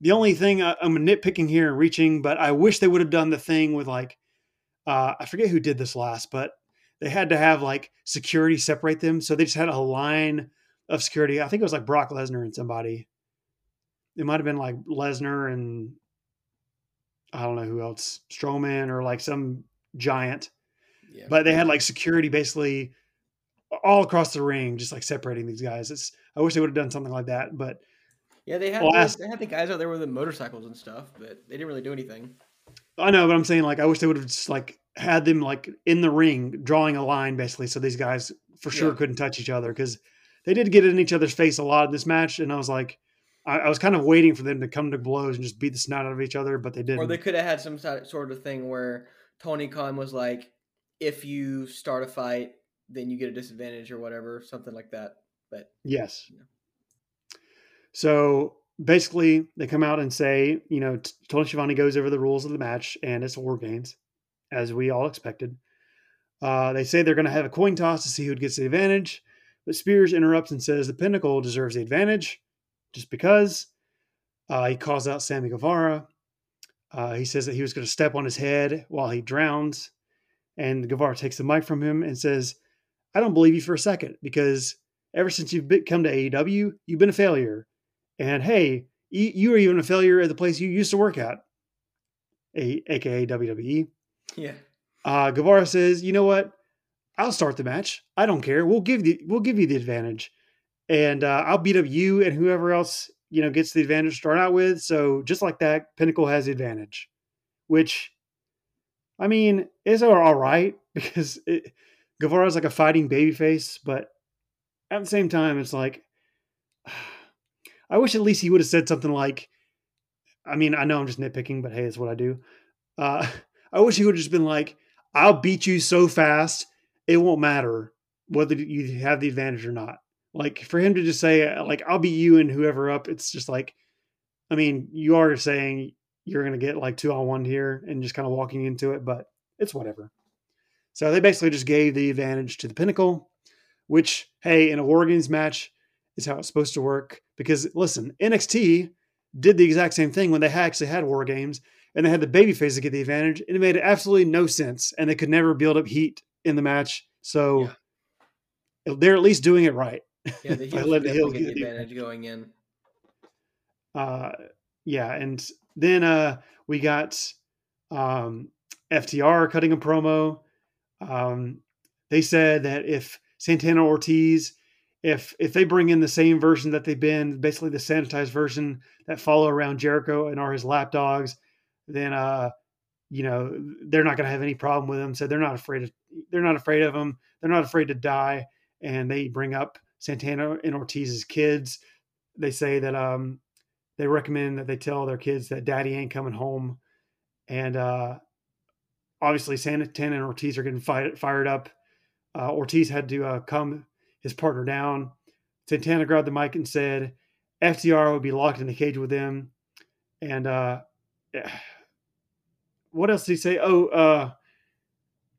The only thing I, am nitpicking here and reaching, but I wish they would have done the thing with like, uh, I forget who did this last, but they had to have like security separate them. So they just had a line of security. I think it was like Brock Lesnar and somebody. It might have been like Lesnar and I don't know who else, Strowman or like some giant. Yeah. But they had like security basically all across the ring, just like separating these guys. It's I wish they would have done something like that, but yeah, they had the, they had the guys out there with the motorcycles and stuff, but they didn't really do anything. I know, but I'm saying like I wish they would have just like had them like in the ring drawing a line basically, so these guys for sure yeah. couldn't touch each other because they did get in each other's face a lot in this match, and I was like, I, I, was kind of waiting for them to come to blows and just beat the snot out of each other, but they didn't. Or they could have had some sort of thing where Tony Khan was like, if you start a fight then you get a disadvantage or whatever, something like that. But Yes. So basically, they come out and say, you know, Tony Schiavone goes over the rules of the match, and it's War Games, as we all expected. Uh, they say they're going to have a coin toss to see who gets the advantage, but Spears interrupts and says the Pinnacle deserves the advantage just because. Uh, he calls out Sammy Guevara. Uh, he says that he was going to step on his head while he drowns. And Guevara takes the mic from him and says, I don't believe you for a second because ever since you've been, come to AEW, you've been a failure. And hey, you, you were even a failure at the place you used to work at, a, aka WWE. yeah, Uh, Guevara says, "You know what? I'll start the match. I don't care. We'll give the we'll give you the advantage, and uh, I'll beat up you and whoever else you know gets the advantage to start out with. So just like that, Pinnacle has the advantage, which, I mean, is all right *laughs* because it, Guevara's like a fighting babyface, but at the same time, it's like, *sighs* I wish at least he would have said something like, I mean, I know I'm just nitpicking, but hey, it's what I do. Uh, *laughs* I wish he would have just been like, I'll beat you so fast, it won't matter whether you have the advantage or not. Like for him to just say, uh, like, I'll be you and whoever up, it's just like, I mean, you are saying you're going to get like two on one here and just kind of walking into it, but it's whatever. So they basically just gave the advantage to the Pinnacle, which, hey, in a War Games match is how it's supposed to work. Because listen, NXT did the exact same thing when they actually had War Games and they had the babyface to get the advantage, and it made absolutely no sense. And they could never build up heat in the match. So they're at least doing it right. Yeah, the *laughs* I heels let the heels get the advantage going in. uh yeah and then uh we got um ftr cutting a promo. Um they said that if santana ortiz if if they bring in the same version that they've been basically the sanitized version that follow around jericho and are his lapdogs then uh you know they're not going to have any problem with him so they're not afraid of they're not afraid of him they're not afraid to die and they bring up santana and ortiz's kids they say that um they recommend that they tell their kids that daddy ain't coming home. And uh, obviously, Santana and Ortiz are getting fired, fired up. Uh, Ortiz had to uh, his partner down. Santana grabbed the mic and said, FTR would be locked in the cage with them. And uh, *sighs* what else did he say? Oh, uh,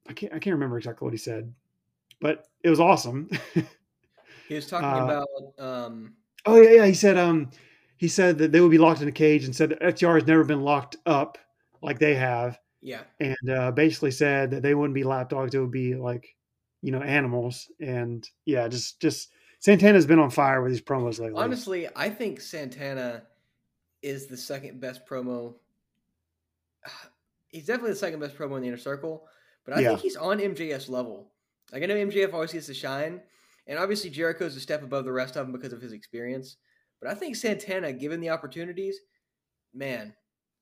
I can't, I can't remember exactly what he said, but it was awesome. *laughs* He was talking Uh, about um, Oh yeah, yeah. He said um he said that they would be locked in a cage and said FTR has never been locked up like they have. yeah, And uh basically said that they wouldn't be lapdogs, it would be like, you know, animals. And yeah, just just Santana's been on fire with these promos lately. Honestly, I think Santana is the second best promo. *sighs* He's definitely the second best promo in the inner circle, but I Yeah. think he's on MJF's level. Like I know MJF always gets to shine, and obviously Jericho's a step above the rest of them because of his experience. But I think Santana, given the opportunities, man,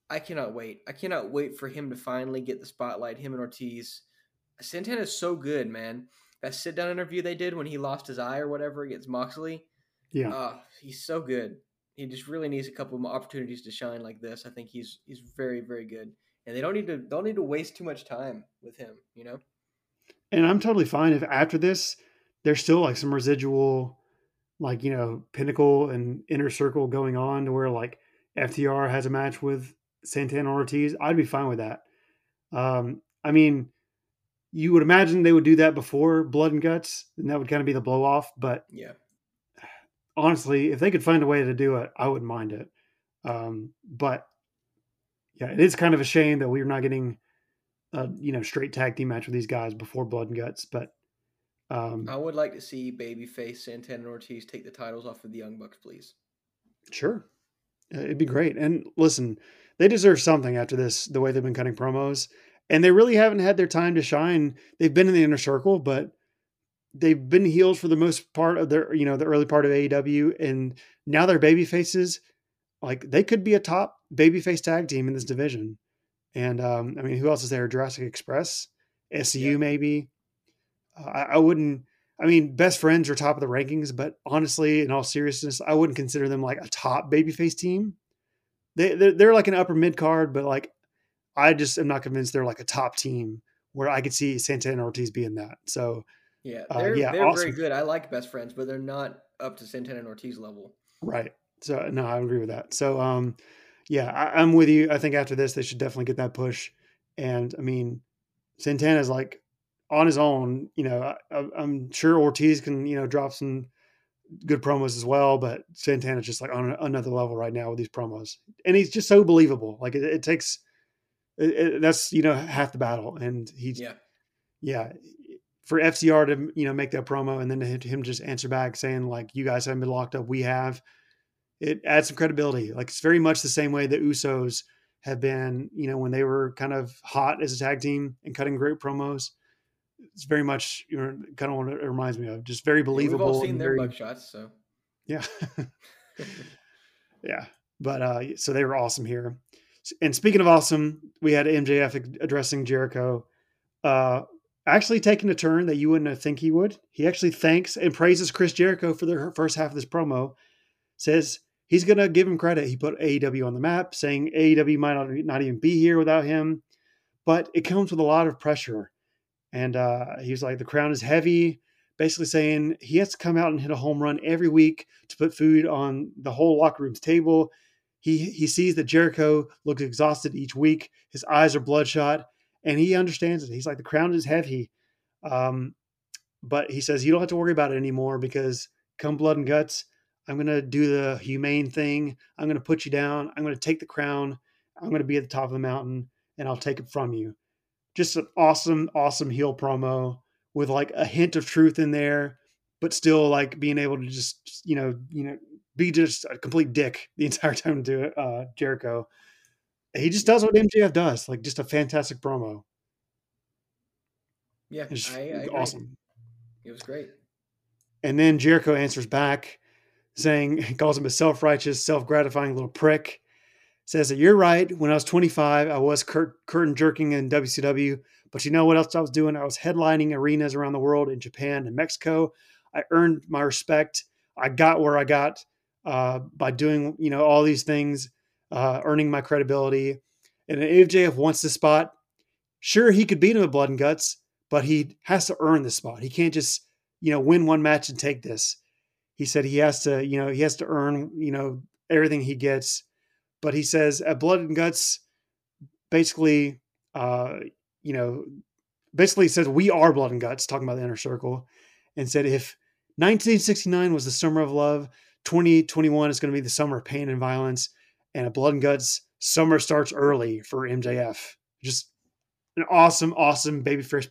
I cannot wait. I cannot wait for him to finally get the spotlight. Him and Ortiz. Santana's so good, man. That sit down interview they did when he lost his eye or whatever against Moxley. yeah. Oh, he's so good. He just really needs a couple more opportunities to shine like this. I think he's he's very very good, and they don't need to don't need to waste too much time with him. You know, And I'm totally fine if after this there's still like some residual like, you know, pinnacle and inner circle going on to where like FTR has a match with Santana Ortiz. I'd be fine with that. Um, I mean, you would imagine they would do that before Blood and Guts, and that would kind of be the blow off. But yeah, honestly, if they could find a way to do it, I wouldn't mind it. Um, but yeah, it is kind of a shame that we're not getting a you know straight tag team match with these guys before Blood and Guts. But um, I would like to see Babyface Santana and Ortiz take the titles off of the Young Bucks, please. Sure. Uh, It'd be great. And listen, they deserve something after this, the way they've been cutting promos. And they really haven't had their time to shine. They've been in the inner circle, but they've been heels for the most part of their, you know, the early part of AEW. And now they're baby faces. Like they could be a top babyface tag team in this division. And um, I mean, who else is there? Jurassic Express, SCU Yeah. maybe. Uh, I, I wouldn't. I mean, best friends are top of the rankings, but honestly, in all seriousness, I wouldn't consider them like a top babyface team. They they're, they're like an upper mid card, but like I just am not convinced they're like a top team where I could see Santana and Ortiz being that. So Yeah, Uh, they're yeah, they're very good. I like best friends, but they're not up to Santana and Ortiz level. Right. So no, I agree with that. So um, yeah, I, I'm with you. I think after this, they should definitely get that push. And I mean, Santana's like on his own. You know, I, I'm sure Ortiz can you know drop some good promos as well, but Santana's just like on another level right now with these promos, and he's just so believable. Like it, it takes. It, it- that's you know half the battle, and he's Yeah, yeah for FTR to you know make that promo and then to him, him just answer back saying like you guys haven't been locked up we have it adds some credibility like it's very much the same way the Usos have been you know when they were kind of hot as a tag team and cutting great promos it's very much you know kind of what it reminds me of just very Yeah, believable We've all seen their very- mugshots, so. Yeah. *laughs* Yeah but uh so they were awesome here. And speaking of awesome we had mjf addressing jericho. Uh actually taking a turn that you wouldn't think he would. He actually thanks and praises chris jericho for the first half of this promo. Says he's gonna give him credit. He put aew on the map saying aew might not, not even be here without him. But it comes with a lot of pressure and uh he was like the crown is heavy basically saying he has to come out and hit a home run every week to put food on the whole locker room's table. He he sees that Jericho looks exhausted each week. His eyes are bloodshot, and he understands it. He's like the crown is heavy, um, but he says you don't have to worry about it anymore because come blood and guts, I'm gonna do the humane thing. I'm gonna put you down. I'm gonna take the crown. I'm gonna be at the top of the mountain, and I'll take it from you. Just an awesome, awesome heel promo with like a hint of truth in there, but still like being able to just you know you know be just a complete dick the *laughs* entire time to uh, Jericho. He just does what MJF does, like just a fantastic promo. yeah, I, I awesome. It was great. And then Jericho answers back, saying, he *laughs* calls him a self righteous, self gratifying little prick. Says that you're right. When I was 25, I was cur- curtain jerking in WCW. But you know what else I was doing? I was headlining arenas around the world in Japan and Mexico. I earned my respect. I got where I got uh, by doing, you know, all these things, uh, earning my credibility. And if JF wants the spot, sure, he could beat him with blood and guts, but he has to earn the spot. He can't just you know, win one match and take this. He said he has to, you know, he has to earn, you know, everything he gets. But he says at Blood and Guts, basically, uh, you know, basically says we are Blood and Guts, talking about the inner circle, and said if 1969 was the summer of love, 2021 is going to be the summer of pain and violence, and at Blood and Guts, summer starts early for MJF. Just an awesome, awesome baby first.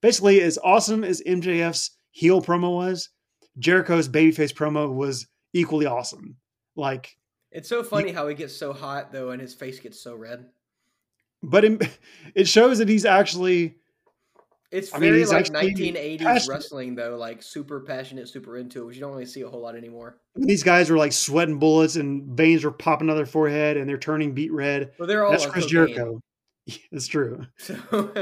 Basically, as awesome as MJF's heel promo was, Jericho's babyface promo was equally awesome. Like, It's so funny how he gets so hot though, and his face gets so red. but it, it shows that he's actually It's I mean, very like 1980s passionate. wrestling though, like super passionate, super into it, which you don't really see a whole lot anymore. these guys were like sweating bullets and veins were popping out of their forehead and they're turning beat red. Well, they're all That's Chris Jericho. *laughs* It's true. So *laughs*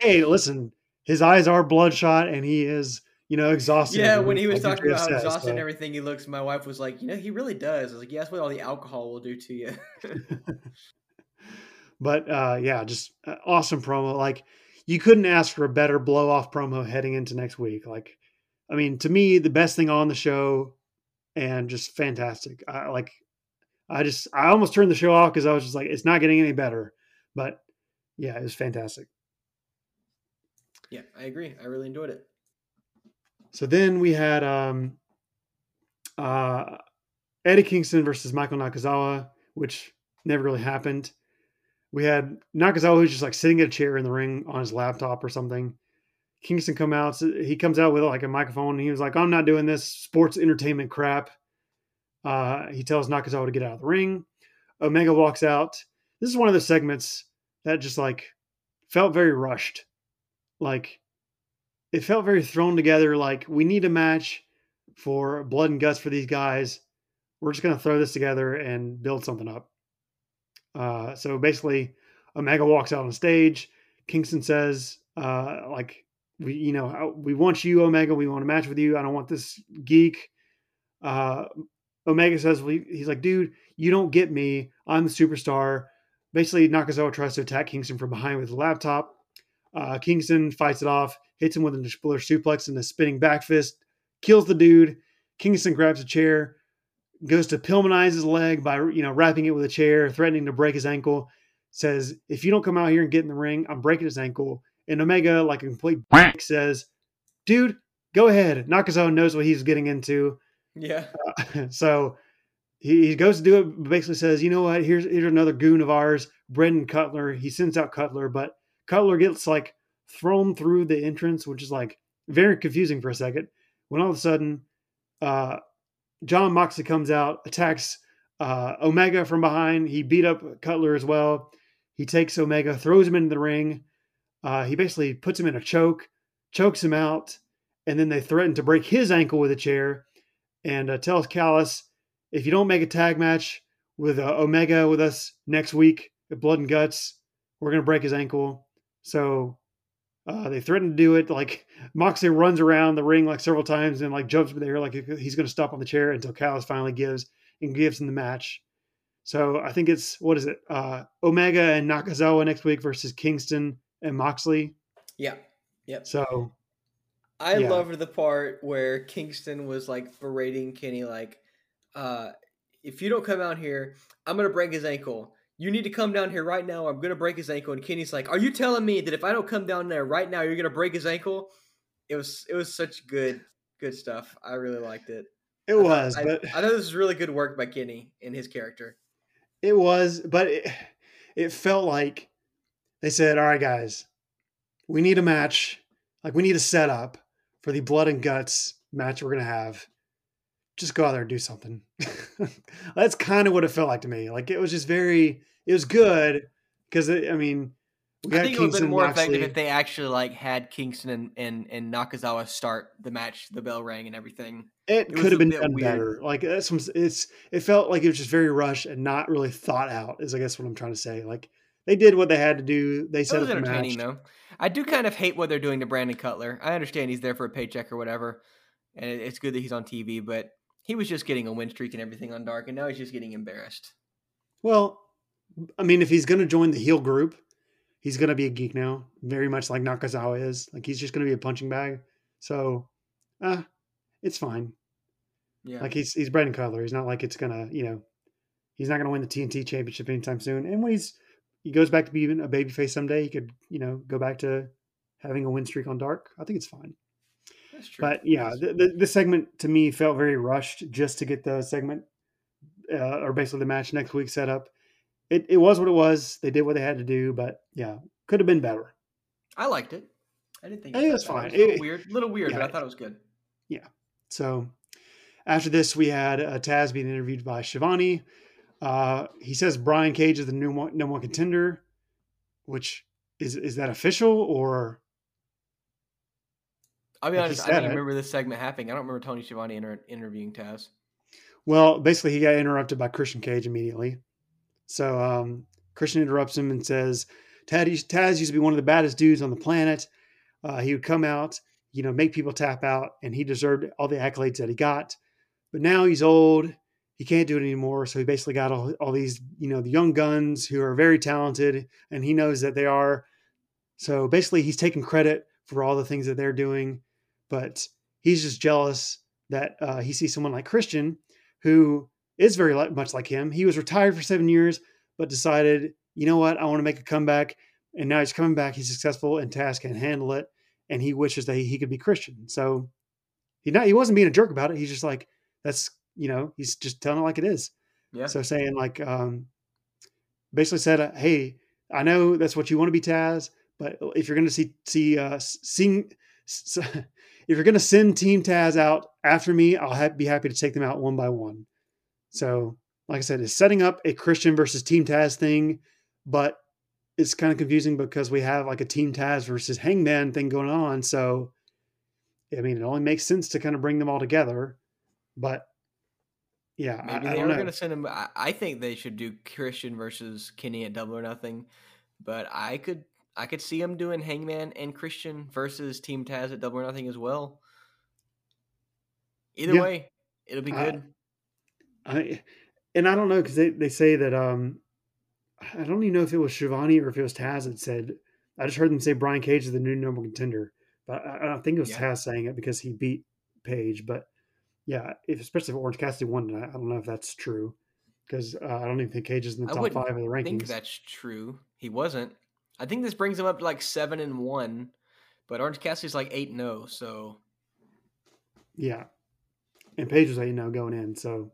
Hey, listen, his eyes are bloodshot and he is, you know, exhausted. yeah, when he was like talking about how says, exhausted so- and everything he looks, my wife was like, you know, he really does. I was like, yeah, that's what all the alcohol will do to you. *laughs* but uh yeah just uh, awesome promo like you couldn't ask for a better blow off promo heading into next week like i mean to me the best thing on the show and just fantastic i like i just i almost turned the show off because i was just like it's not getting any better but yeah it was fantastic yeah, I agree. I really enjoyed it. So then we had um uh eddie kingston versus michael nakazawa which never really happened we had Nakazawa who's just like sitting at a chair in the ring on his laptop or something. Kingston come out. so He comes out with like a microphone. And he was like, "I'm not doing this sports entertainment crap." Uh, he tells Nakazawa to get out of the ring. Omega walks out. This is one of the segments that just like felt very rushed. Like it felt very thrown together. Like we need a match for blood and guts for these guys. We're just gonna throw this together and build something up. Uh, so basically, Omega walks out on stage. Kingston says, uh, like, we, you know, we want you, Omega. We want to match with you. I don't want this geek. Uh, Omega says, well, he's like, dude, you don't get me. I'm the superstar. Basically, Nakazawa tries to attack Kingston from behind with a laptop. Uh, Kingston fights it off, hits him with an exploder suplex and a spinning back fist, kills the dude. Kingston grabs a chair, goes to Pillmanize his leg by you know wrapping it with a chair, threatening to break his ankle. Says, "If you don't come out here and get in the ring, I'm breaking his ankle." And Omega, like a complete *laughs* says, "Dude, go ahead." Nakazawa knows what he's getting into, Yeah. uh, *laughs* so he, he goes to do it. but Basically, says, "You know what? Here's here's another goon of ours, Brandon Cutler." He sends out Cutler, but Cutler gets like thrown through the entrance, which is like very confusing for a second. When all of a sudden, uh, John Moxley comes out, attacks uh, Omega from behind. He beat up Cutler as well. He takes Omega, throws him into the ring. Uh, he basically puts him in a choke, chokes him out, and then they threaten to break his ankle with a chair and uh, tells Callis, if you don't make a tag match with uh, Omega with us next week at Blood and Guts, we're going to break his ankle. So uh, they threaten to do it. Like Moxley runs around the ring like several times and like jumps there like he's going to stop on the chair until Callis finally gives and gives him the match. So I think it's what is it? Uh, Omega and Nakazawa next week versus Kingston and Moxley. Yeah. Yep. So I Yeah. loved the part where Kingston was like berating Kenny, like, uh, if you don't come out here, I'm gonna break his ankle. You need to come down here right now. I'm gonna break his ankle. And Kenny's like, Are you telling me that if I don't come down there right now, you're gonna break his ankle? It was it was such good good stuff. I really liked it. it was, I, but I thought this was really good work by Kenny and his character. It was, but it, it felt like they said, "All right, guys, we need a match. Like we need a setup for the blood and guts match we're gonna have. Just go out there and do something." *laughs* That's kind of what it felt like to me. Like it was just very. It was good because I mean, we I think it would have been more Moxley. effective if they actually like had Kingston and, and, and Nakazawa start the match, the bell rang and everything. It, It could have been done weird. better. Like that's some, it's it felt like it was just very rushed and not really thought out. Is I guess what I'm trying to say. Like they did what they had to do. They It set was up the match. entertaining though. I do kind of hate what they're doing to Brandon Cutler. I understand he's there for a paycheck or whatever, and it's good that he's on TV, but he was just getting a win streak and everything on Dark, and now he's just getting embarrassed. Well, I mean, if he's going to join the heel group, he's going to be a geek now, very much like Nakazawa is. Like he's just going to be a punching bag. So, uh, it's fine. Yeah, Like he's he's Brandon Cutler. He's not like it's gonna, you know, he's not gonna win the TNT championship anytime soon. And when he's he goes back to being a babyface someday, he could, you know, go back to having a win streak on Dark. I think it's fine. That's true. But yeah, the, the, the segment to me felt very rushed just to get the segment uh, or basically the match next week set up. It, it was what it was. They did what they had to do, but yeah, could have been better. I liked it. I didn't think I think that it's bad. fine. It was a little It- weird, little weird, but. I thought it was good. Yeah. So after this, we had uh, Taz being interviewed by Schiavone. Uh, he says Brian Cage is the new one, number one contender, which is is that official or I'll be honest, I don't remember this segment happening. I don't remember Tony Schiavone inter- interviewing Taz. Well, basically, he got interrupted by Christian Cage immediately. So um, Christian interrupts him and says, Taz, used- Taz used to be one of the baddest dudes on the planet. Uh, he would come out, you know, make people tap out, and he deserved all the accolades that he got. But now he's old. He can't do it anymore. So he basically got all, all these, you know, the young guns who are very talented, and he knows that they are. So basically, he's taking credit for all the things that they're doing, but he's just jealous that uh, he sees someone like Christian who is very much like him. He was retired for seven years, but decided, you know what, I want to make a comeback. And now he's coming back. He's successful, and Taz can handle it. And he wishes that he, he could be Christian. So he not he wasn't being a jerk about it. He's just like that's you know he's just telling it like it is. Yeah, So saying like um, basically said, uh, hey, I know that's what you want to be Taz, but if you're going to see see uh, s- seeing s- if you're going to send Team Taz out after me, I'll ha- be happy to take them out one by one. So, like I said, it's setting up a Christian versus Team Taz thing, but it's kind of confusing because we have like a Team Taz versus Hangman thing going on. So, I mean, it only makes sense to kind of bring them all together. But yeah, maybe I they don't were going to send him. I, I think they should do Christian versus Kenny at Double or Nothing, but I could I could see him doing Hangman and Christian versus Team Taz at Double or Nothing as well. Either Yeah. way, it'll be good. I and I don't know because they, they say that um I don't even know if it was Schiavone or if it was Taz that said I just heard them say Brian Cage is the new number contender, but I, I think it was Yeah. Taz saying it because he beat Page. But yeah, if especially if Orange Cassidy won, I, I don't know if that's true because uh, I don't even think Cage is in the I top five of the I think rankings. that's true. He wasn't. I think this brings him up to like seven and one, but Orange Cassidy's like eight and zero. So Yeah, and Page was eight now going in, so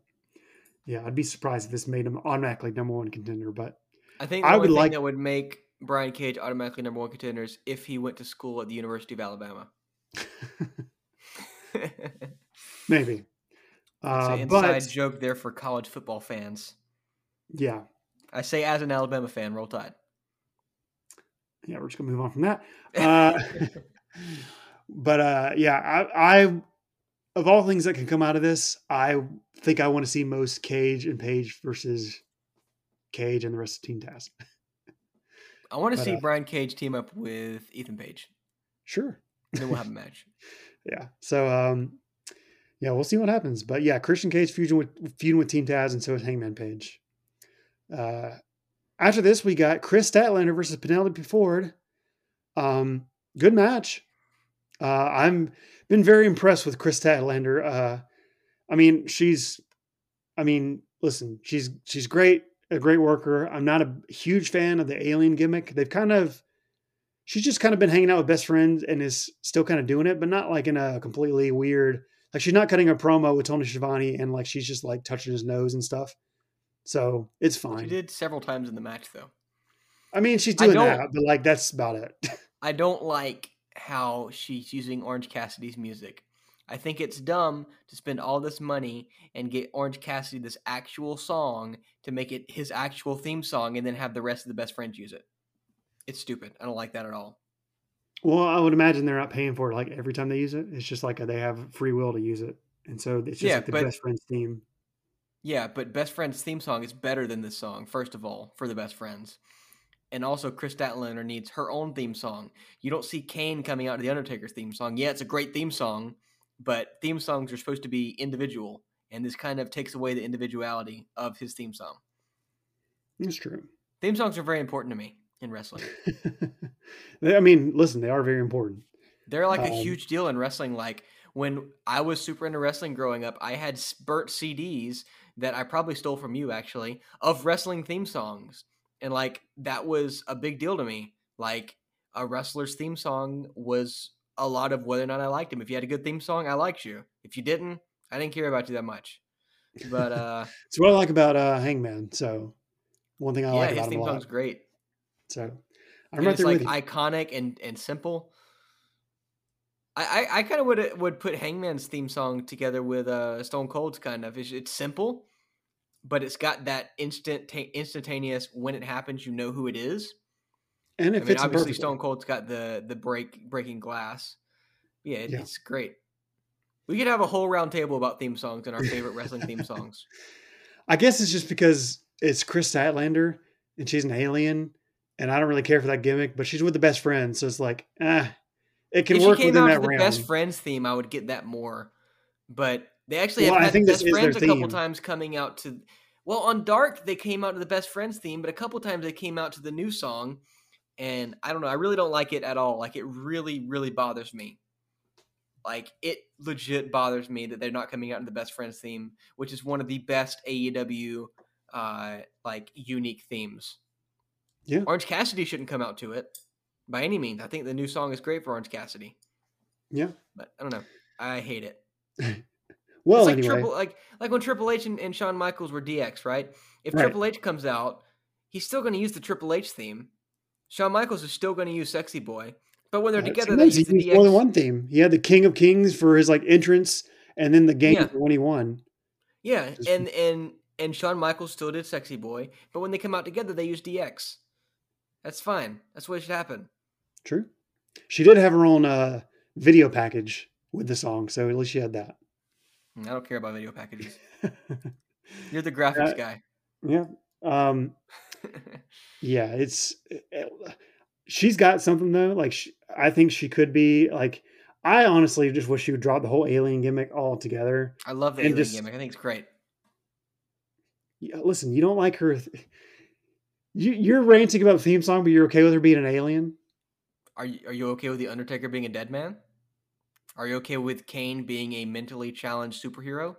yeah, I'd be surprised if this made him automatically number one contender. But I think I would like- that would make Brian Cage automatically number one contenders if he went to school at the University of Alabama. *laughs* *laughs* maybe. Uh, inside but joke there for college football fans. yeah, I say as an Alabama fan, roll tide. Yeah, we're just gonna move on from that. Uh, *laughs* but uh, yeah, I, I of all things that can come out of this, I think I want to see most Cage and Page versus Cage and the rest of Team Taz. I want to But, see uh, Brian Cage team up with Ethan Page. Sure. Then we'll have a *laughs* match. Yeah. So um, yeah, we'll see what happens. But yeah, Christian Cage fusion with feuding with Team Taz, and so is Hangman Page. Uh, after this, we got Kris Statlander versus Penelope Ford. Um, good match. Uh, I'm been very impressed with Kris Statlander. Uh, I mean, she's, I mean, listen, she's she's great, a great worker. I'm not a huge fan of the alien gimmick. They've kind of, she's just kind of been hanging out with best friends and is still kind of doing it, but not like in a completely weird. Like she's not cutting a promo with Tony Schiavone and like she's just like touching his nose and stuff. So it's fine. She did several times in the match, though. I mean, she's doing that, but like that's about it. *laughs* I don't like how she's using Orange Cassidy's music. I think it's dumb to spend all this money and get Orange Cassidy this actual song to make it his actual theme song and then have the rest of the best friends use it. It's stupid. I don't like that at all. well, I would imagine they're not paying for it like every time they use it. It's just like they have free will to use it, and so it's just Yeah, like the best friends theme. Yeah, but Best Friends theme song is better than this song, first of all, for the Best Friends. And also, Kris Statlander needs her own theme song. You don't see Kane coming out to The Undertaker's theme song. Yeah, it's a great theme song, but theme songs are supposed to be individual. And this kind of takes away the individuality of his theme song. It's true. Theme songs are very important to me in wrestling. *laughs* I mean, listen, they are very important. They're like a Um, huge deal in wrestling. Like when I was super into wrestling growing up, I had burnt CDs that I probably stole from you actually of wrestling theme songs. And like that was a big deal to me. Like a wrestler's theme song was a lot of whether or not I liked him. If you had a good theme song, I liked you. If you didn't, I didn't care about you that much. But uh *laughs* It's what I like about uh, Hangman. So one thing I yeah, like his about him theme a song's lot. great. So I'm And right it's like iconic and and simple. I I, I kind of would would put Hangman's theme song together with uh Stone Cold's kind of. It's, it's simple, but it's got that instant instantaneous when it happens, you know who it is. and I it mean, him obviously. Stone Cold's got the the break breaking glass. Yeah, it, Yeah. it's great. We could have a whole round table about theme songs and our favorite wrestling theme songs. *laughs* I guess it's just because it's Kris Statlander and she's an alien, and I don't really care for that gimmick. But she's with the best friend, so it's like, ah, it can if work came within out that the realm. best friends theme, I would get that more. But they actually Well, have I think this best friends a couple times coming out to. Well, on Dark they came out to the best friends theme, but a couple times they came out to the new song, and I don't know. I really don't like it at all. Like it really, really bothers me. Like it legit bothers me that they're not coming out in the best friends theme, which is one of the best AEW uh like unique themes. Yeah. Orange Cassidy shouldn't come out to it by any means. I think the new song is great for Orange Cassidy yeah. but I don't know. I hate it. *laughs* Well, it's like anyway, triple like like when Triple H and, and Shawn Michaels were DX, right? If Right. Triple H comes out, he's still going to use the Triple H theme. Shawn Michaels is still going to use Sexy Boy, but when they're together, they use he the used more than one theme. He had the King of Kings for his like entrance, and then the game Yeah. for when he won. Yeah, Just- and and and Shawn Michaels still did Sexy Boy, but when they come out together, they use DX. That's fine. That's what should happen. True. She did have her own uh, video package with the song, so at least she had that. I don't care about video packages. *laughs* You're the graphics Uh, guy. yeah. Um, *laughs* yeah, it's it- she's got something though. Like she, I think she could be like. I honestly just wish she would drop the whole alien gimmick altogether. I love the alien just- gimmick. I think it's great. Yeah, listen, you don't like her. You, you're ranting about the theme song, but you're okay with her being an alien. Are you are you okay with the Undertaker being a dead man? Are you okay with Kane being a mentally challenged superhero?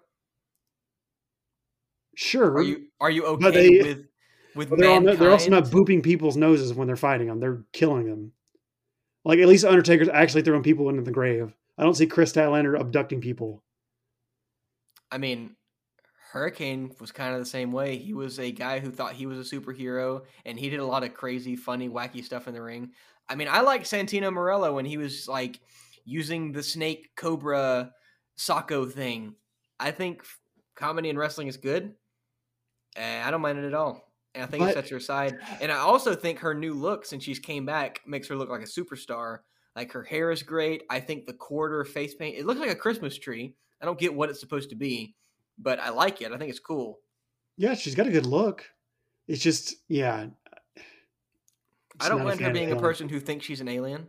Sure. Are you are you okay they- with with they're, they're also not booping people's noses when they're fighting them. They're killing them. Like at least Undertaker's actually throwing people into the grave. I don't see Kris Statlander abducting people. I mean, Hurricane was kind of the same way. He was a guy who thought he was a superhero, and he did a lot of crazy, funny, wacky stuff in the ring. I mean, I like Santino Marella when he was like using the snake cobra Sacco thing. I think comedy and wrestling is good. And I don't mind it at all. And I think But- it sets her aside. *sighs* And I also think her new look, since she's came back, makes her look like a superstar. Like her hair is great. I think the quarter face paint, it looks like a Christmas tree. I don't get what it's supposed to be, but I like it. I think it's cool. Yeah, she's got a good look. It's just yeah. I don't mind her being a person who thinks she's an alien.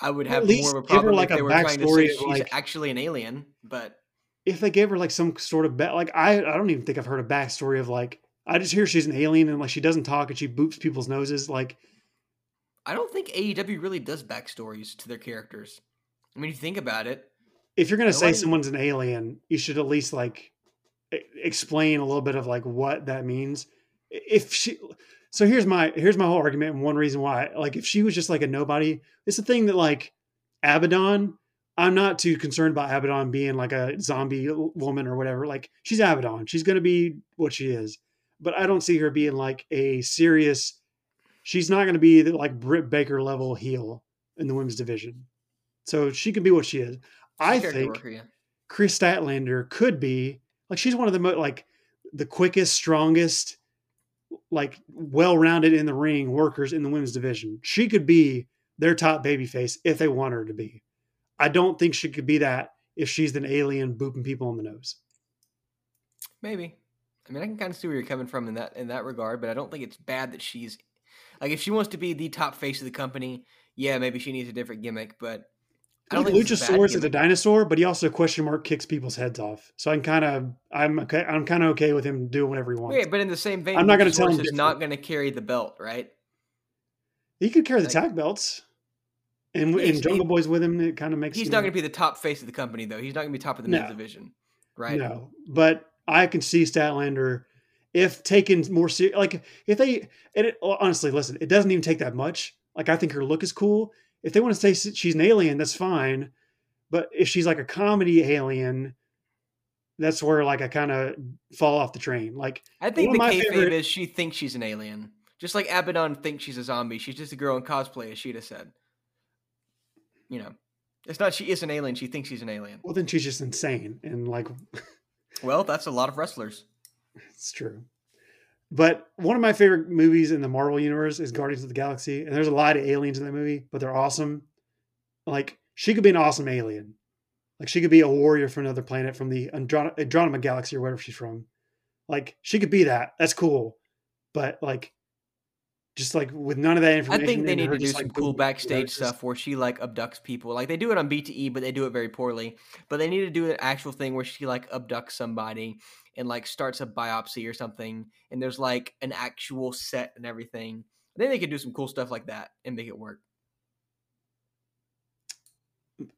I would have more of a problem like, if they were trying to say she's like- actually an alien. But If they gave her like some sort of back, like I, I don't even think I've heard a backstory of like I just hear she's an alien and like she doesn't talk and she boops people's noses. Like I don't think AEW really does backstories to their characters. I mean, if you think about it, if you're gonna say Nobody- someone's an alien, you should at least like explain a little bit of like what that means. If she, so here's my here's my whole argument and one reason why. Like if she was just like a nobody, it's the thing that like Abaddon. I'm not too concerned about Abaddon being like a zombie woman or whatever. Like she's Abaddon, she's gonna be what she is. But I don't see her being like a serious. She's not gonna be the, like Britt Baker level heel in the women's division. So she can be what she is. I think worker, yeah. Kris Statlander could be like she's one of the most like the quickest, strongest, like well-rounded in the ring workers in the women's division. She could be their top babyface if they want her to be. I don't think she could be that if she's an alien booping people on the nose. Maybe. I mean, I can kind of see where you're coming from in that in that regard, but I don't think it's bad that she's like if she wants to be the top face of the company. Yeah, maybe she needs a different gimmick, but I don't think it's a bad Luchasaurus is a dinosaur, but he also question mark kicks people's heads off. So I'm kind of I'm okay. I'm kind of okay with him doing whatever he wants. Yeah, but in the same vein, I'm not gonna tell him He's not going to carry the belt, right? He could carry the tag belts, and, Yeah, and he's- Jungle Boy's with him. It kind of makes sense. He's not going to be the top face of the company, though. He's not going to be top of the No. men's division, right? No, but I can see Statlander if taken more serious. Like if they, and it, honestly, listen, it doesn't even take that much. Like I think her look is cool. If they want to say she's an alien, that's fine. But if she's like a comedy alien, that's where like I kind of fall off the train. Like I think the kayfabe favorite- is she thinks she's an alien, just like Abaddon thinks she's a zombie. She's just a girl in cosplay, as Sheeta said. You know, it's not she is an alien. She thinks she's an alien. well, then she's just insane, and like *laughs* Well, that's a lot of wrestlers. It's true. But one of my favorite movies in the Marvel universe is Guardians of the Galaxy, and there's a lot of aliens in that movie, but they're awesome. Like she could be an awesome alien. Like she could be a warrior from another planet from the Andromeda galaxy or wherever she's from. Like she could be that. That's cool. But like just like with none of that information. I think they need to do some like, cool backstage you know, it's just- stuff where she like abducts people. Like they do it on BTE, but they do it very poorly. But they need to do an actual thing where she like abducts somebody and like starts a biopsy or something, and there's like an actual set and everything. I think they could do some cool stuff like that and make it work.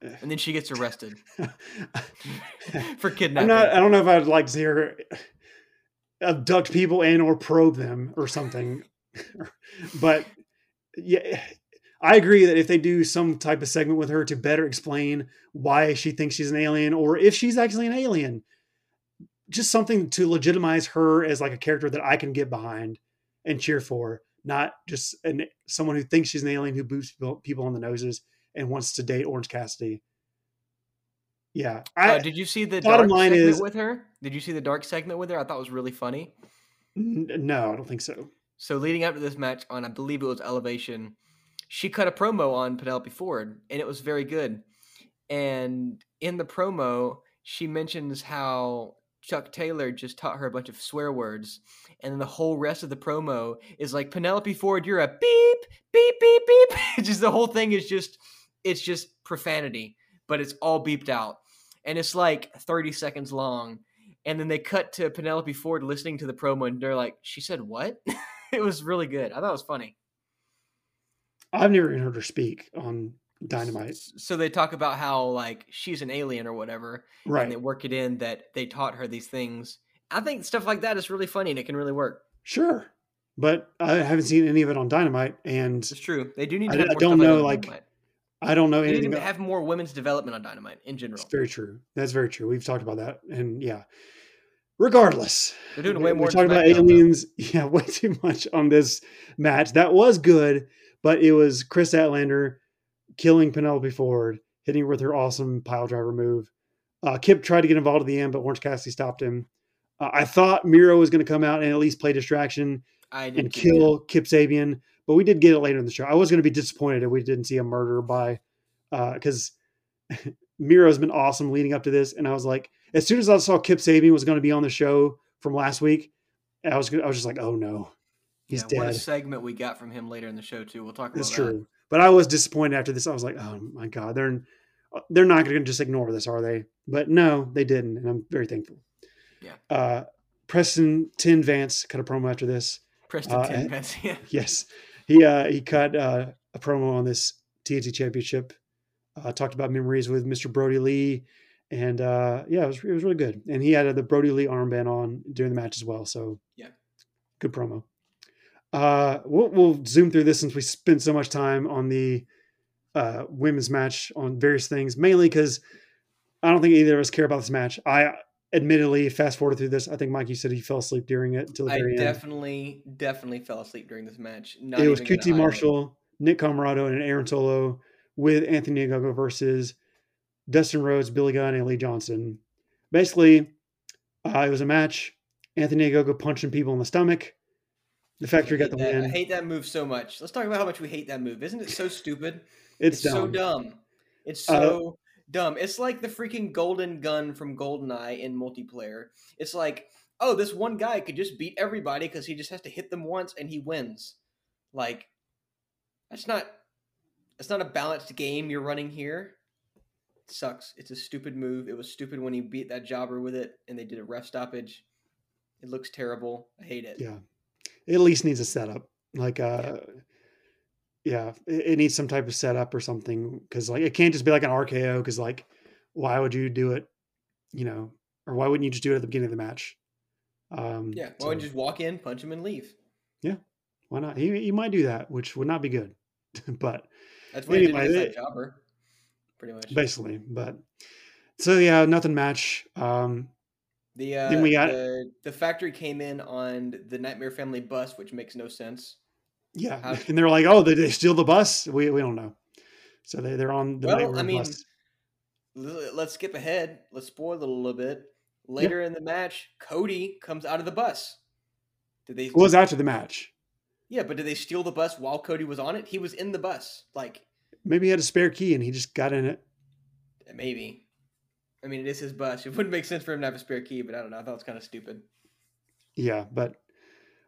Eh. And then she gets arrested *laughs* for kidnapping. not. I don't know if I'd like her abduct people and or probe them or something. *laughs* but yeah, I agree that if they do some type of segment with her to better explain why she thinks she's an alien or if she's actually an alien, just something to legitimize her as like a character that I can get behind and cheer for, not just an someone who thinks she's an alien who boosts people- people on the noses and wants to date Orange Cassidy. Yeah, I Uh, did you see the bottom dark line segment is- with her? Did you see the dark segment with her? I thought it was really funny. N- No, I don't think so. So leading up to this match on, I believe it was Elevation, she cut a promo on Penelope Ford, and it was very good. And in the promo, she mentions how Chuck Taylor just taught her a bunch of swear words, and then the whole rest of the promo is like Penelope Ford, you're a beep, beep, beep, beep. *laughs* Just the whole thing is just it's just profanity, but it's all beeped out, and it's like 30 seconds long. And then they cut to Penelope Ford listening to the promo, and they're like, "She said what?" *laughs* *laughs* it was really good. I thought it was funny. I've never even heard her speak on Dynamite. So they talk about how like she's an alien or whatever, right? and they work it in that they taught her these things. I think stuff like that is really funny and it can really work. Sure. But I haven't seen any of it on Dynamite, and It's true. They do need I to d- have I don't know, like, Dynamite. I don't know They need anything to about. have more women's development on Dynamite in general. It's very true. That's very true. We've talked about that, and yeah. Regardless, They're doing way more. talked than about SmackDown, though. aliens. *laughs* Yeah, way too much on this match. That was good, but it was Kris Statlander killing Penelope Ford, hitting her with her awesome pile driver move. Uh, Kip tried to get involved at the end, but Orange Cassidy stopped him. Uh, I thought Miro was going to come out and at least play distraction and kill Kip Sabian, but we did get it later in the show. I was going to be disappointed if we didn't see a murder by because *laughs* Miro's been awesome leading up to this, and I was like, as soon as I saw Kip Sabian was going to be on the show from last week, I was I was just like, oh no, he's yeah, What a dead. segment we got from him later in the show too. We'll talk about That's that. true, but I was disappointed after this. I was like, oh my god, they're they're not going to just ignore this, are they? But no, they didn't, and I'm very thankful. Yeah. Uh, Preston Tin Vance cut a promo after this. Preston Uh, Ten Pence, *laughs* yeah. Yes, he uh, he cut uh, a promo on this TNT Championship. Uh, talked about memories with Mr. Brodie Lee, and uh, yeah, it was it was really good. And he had uh, the Brodie Lee armband on during the match as well. So Yeah. good promo. Uh, we'll, we'll zoom through this since we spent so much time on the uh, women's match on various things, mainly because I don't think either of us care about this match. I admittedly fast forwarded through this. I think Mike, you said he fell asleep during it until the I very end. definitely, definitely fell asleep during this match. Not it was QT. Marshall, Nick Comoroto, and Aaron Solo with Anthony Ogogo versus Dustin Rhodes, Billy Gunn, and Lee Johnson. Basically, uh, it was a match. Anthony Ogogo punching people in the stomach. The factory got the that. I hate that move so much. Let's talk about how much we hate that move. Isn't it so stupid? It's, so dumb. dumb. It's Uh, so dumb. It's like the freaking golden gun from GoldenEye in multiplayer. It's like, oh, this one guy could just beat everybody because he just has to hit them once and he wins. Like, that's not that's not a balanced game you're running here. Sucks. It's a stupid move. It was stupid when he beat that jobber with it and they did a ref stoppage. It looks terrible. I hate it. Yeah. It at least needs a setup. Like, uh, yeah, it, it needs some type of setup or something because, like, it can't just be like an RKO because, like, why would you do it, you know, or why wouldn't you just do it at the beginning of the match? Um, Yeah. Why so- don't you just walk in, punch him, and leave? Yeah. Why not? He, he might do that, which would not be good. *laughs* but That's what he did Anyway, they- that jobber. Pretty much. basically, but so yeah, nothing match. Um, The uh, Then we got- the, the factory came in on the Nightmare Family bus, which makes no sense. yeah, How- *laughs* and they're like, oh, did they steal the bus? We we don't know. So they they're on the Well, Nightmare I mean, bus. Let's skip ahead. Let's spoil it a little bit. Later in the match, Cody comes out of the bus. Did they? It was after the match. yeah, but did they steal the bus while Cody was on it? He was in the bus. Like Maybe he had a spare key and he just got in it. maybe. I mean, it is his bus. It wouldn't make sense for him to have a spare key, but I don't know. I thought it was kind of stupid. Yeah, but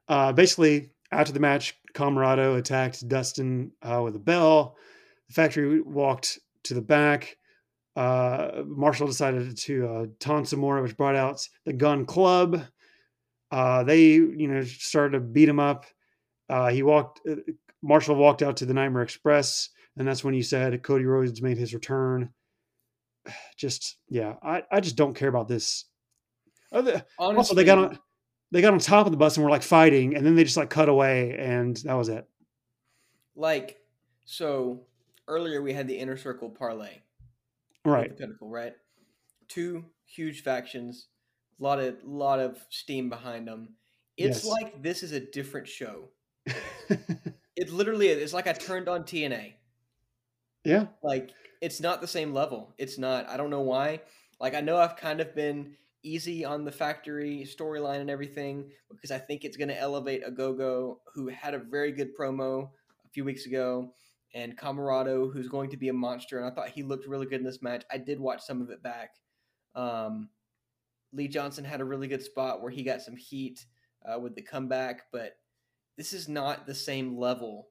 uh, basically after the match, Comoroto attacked Dustin uh, with a bell. The factory walked to the back. Uh, Marshall decided to uh, taunt some more, which brought out the Gun Club. Uh, they, you know, started to beat him up. Uh, he walked. Uh, Marshall walked out to the Nightmare Express, and that's when you said Cody Rhodes made his return. *sighs* Just yeah, I, I just don't care about this. Oh, Honestly, also, they got on they got on top of the bus and were like fighting, and then they just like cut away, and that was it. like so earlier we had the inner circle parlay. Right. the pinnacle, right? Two huge factions, a lot of lot of steam behind them. It's Yes. like this is a different show. *laughs* It literally is. It's like I turned on TNA. Yeah. Like it's not the same level. It's not. I don't know why. Like I know I've kind of been easy on the factory storyline and everything because I think it's going to elevate Ogogo who had a very good promo a few weeks ago and Comoroto who's going to be a monster and I thought he looked really good in this match. I did watch some of it back. Um, Lee Johnson had a really good spot where he got some heat uh, with the comeback, but this is not the same level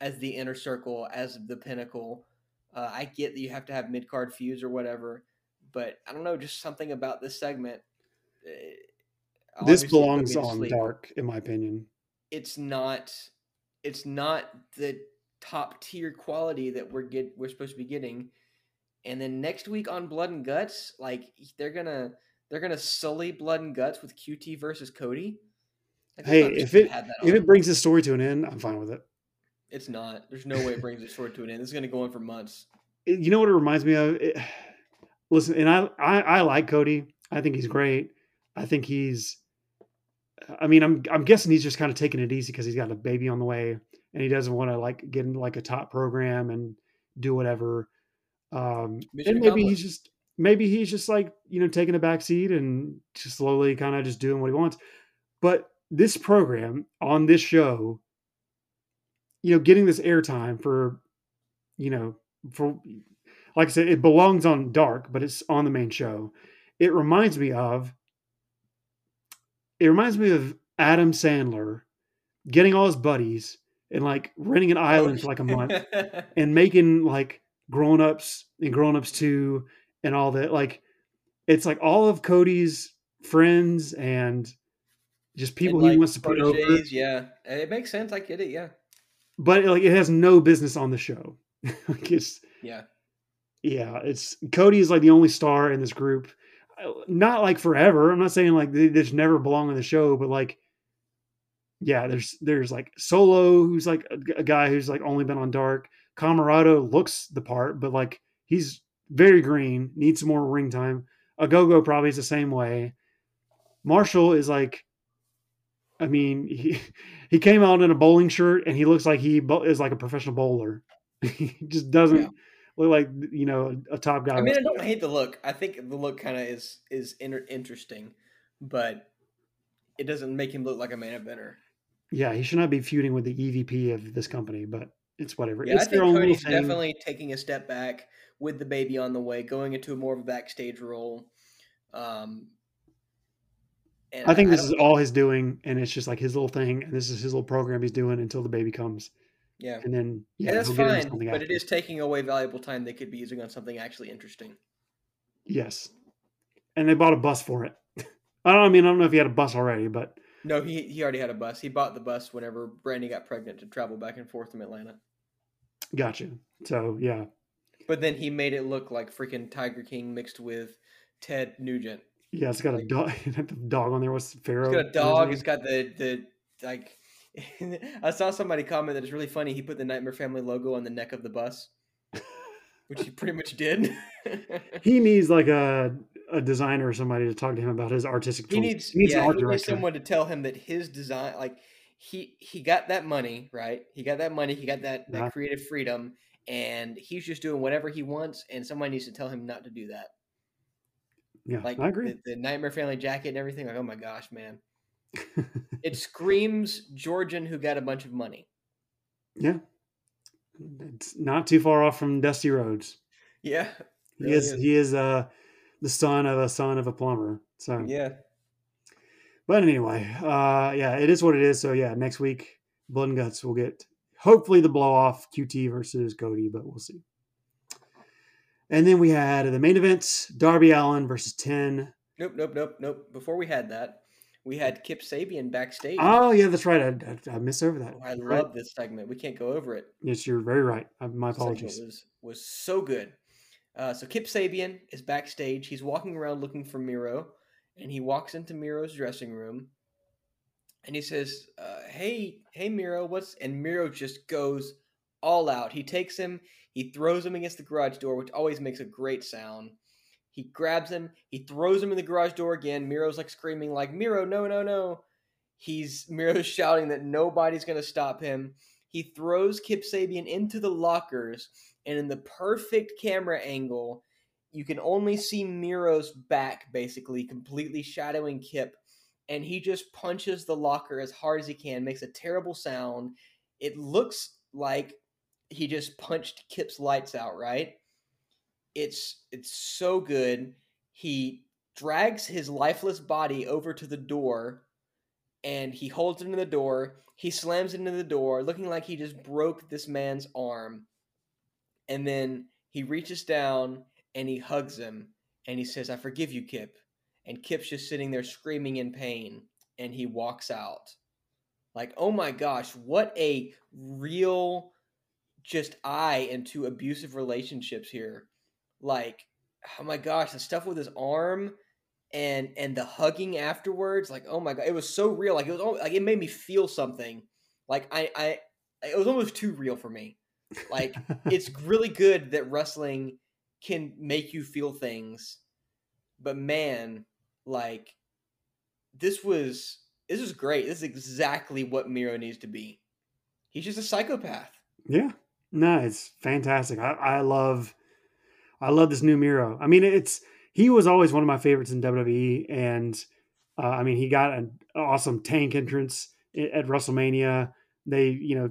as the inner circle, as the pinnacle. Uh, I get that you have to have mid card feuds or whatever, but I don't know, just something about this segment. uh, This belongs on sleep. dark, in my opinion. It's not. It's not the top tier quality that we're get we're supposed to be getting. And then next week on Blood and Guts, like they're gonna they're gonna sully Blood and Guts with QT versus Cody. Like, Hey, if it to have that if it brings the story to an end, I'm fine with it. It's not. There's no way it brings the story to an end. This is gonna go on for months. You know what it reminds me of? It, *sighs* listen, and I, I I like Cody. I think he's great. I think he's. I mean, I'm I'm guessing he's just kind of taking it easy because he's got a baby on the way, and he doesn't want to like get into like a top program and do whatever. Um, Mission and maybe accomplished. he's just maybe he's just like you know taking a back seat and just slowly kind of just doing what he wants. But this program on this show, you know, getting this airtime for, you know, for like I said, it belongs on Dark, but it's on the main show. It reminds me of it reminds me of Adam Sandler getting all his buddies and like renting an island for like a month *laughs* and making like grown ups and grown ups two and all that. Like it's like all of Cody's friends and just people And, he like, wants to put over. Yeah, it makes sense. I get it. Yeah, But like it has no business on the show. *laughs* like it's yeah. yeah, it's Cody is like the only star in this group. Not like forever. I'm not saying like they, they just never belong on the show, but like, yeah, there's there's like Solo, who's like a, a guy who's like only been on Dark. Comoroto looks the part, but like he's very green, needs some more ring time. Ogogo probably is the same way. Marshall is like, I mean, he *laughs* he came out in a bowling shirt and he looks like he is like a professional bowler. *laughs* he just doesn't Yeah. look like you know a top guy. I mean, I don't hate the look. I think the look kind of is is inter- interesting, but it doesn't make him look like a main eventer. yeah, he should not be feuding with the EVP of this company, but it's whatever. Yeah, it's I think their Cody's thing. definitely taking a step back with the baby on the way, going into a more of a backstage role. Um, and I think this is all he's doing, and it's just like his little thing, and this is his little program he's doing until the baby comes, yeah. and then yeah, and that's he'll get into fine, but it after. is taking away valuable time they could be using on something actually interesting. yes, and they bought a bus for it. *laughs* I don't. I mean, I don't know if he had a bus already, but No, he he already had a bus. He bought the bus whenever Brandi got pregnant to travel back and forth from Atlanta. gotcha. So yeah, But then he made it look like freaking Tiger King mixed with Ted Nugent. Yeah, it's got a dog. *laughs* the dog on there was Pharaoh. It's got a dog. It's got the the like. *laughs* I saw somebody comment that it's really funny. He put the Nightmare Family logo on the neck of the bus, *laughs* which he pretty much did. He needs like a a designer or somebody to talk to him about his artistic. he needs, he needs yeah, he needs someone to tell him that his design, like he he got that money, right? He got that money. He got that that creative freedom, and he's just doing whatever he wants. And someone needs to tell him not to do that. Yeah, Like I agree. The, the Nightmare Family jacket and everything. Like, oh my gosh, man! *laughs* It screams Georgian who got a bunch of money. yeah, it's not too far off from Dusty Rhodes. Yeah, He is, is. he is uh the son of a son of a plumber. So yeah. but anyway, uh yeah, it is what it is. So yeah, next week Blood and Guts will get hopefully the blow off QT versus Cody, but we'll see. And then we had the main event, Darby Allin versus 10. Nope, nope, nope, nope. Before we had that, we had Kip Sabian backstage. Oh yeah, that's right. I, I, I missed over that. Oh, I Right. love this segment. We can't go over it. Yes, you're very right. My apologies. Was was so good. Uh, so Kip Sabian is backstage. He's walking around looking for Miro, and he walks into Miro's dressing room, and he says, uh, "Hey, hey, Miro, what's?" And Miro just goes all out. He takes him. He throws him against the garage door, which always makes a great sound. He grabs him. He throws him in the garage door again. Miro's like screaming, like Miro, no, no, no. He's *laughs* Miro's shouting that nobody's gonna stop him. He throws Kip Sabian into the lockers, and in the perfect camera angle, you can only see Miro's back basically completely shadowing Kip, and he just punches the locker as hard as he can, makes a terrible sound. It looks like he just punched Kip's lights out, right? It's it's so good. He drags his lifeless body over to the door and he holds it in the door. He slams it into the door, looking like he just broke this man's arm. And then he reaches down and he hugs him and he says, I forgive you, Kip. And Kip's just sitting there screaming in pain and he walks out. Like, oh my gosh, what a real just eye into abusive relationships here. Like, oh my gosh, the stuff with his arm and and the hugging afterwards, like, oh my god, it was so real. Like it was almost, like it made me feel something. Like I I it was almost too real for me. Like *laughs* it's really good that wrestling can make you feel things. But man, like this was this is great. This is exactly what Miro needs to be. He's just a psychopath. Yeah. No, it's fantastic. I, I love I love this new Miro. I mean, it's he was always one of my favorites in WWE, and uh, I mean, he got an awesome tank entrance at WrestleMania. They, you know,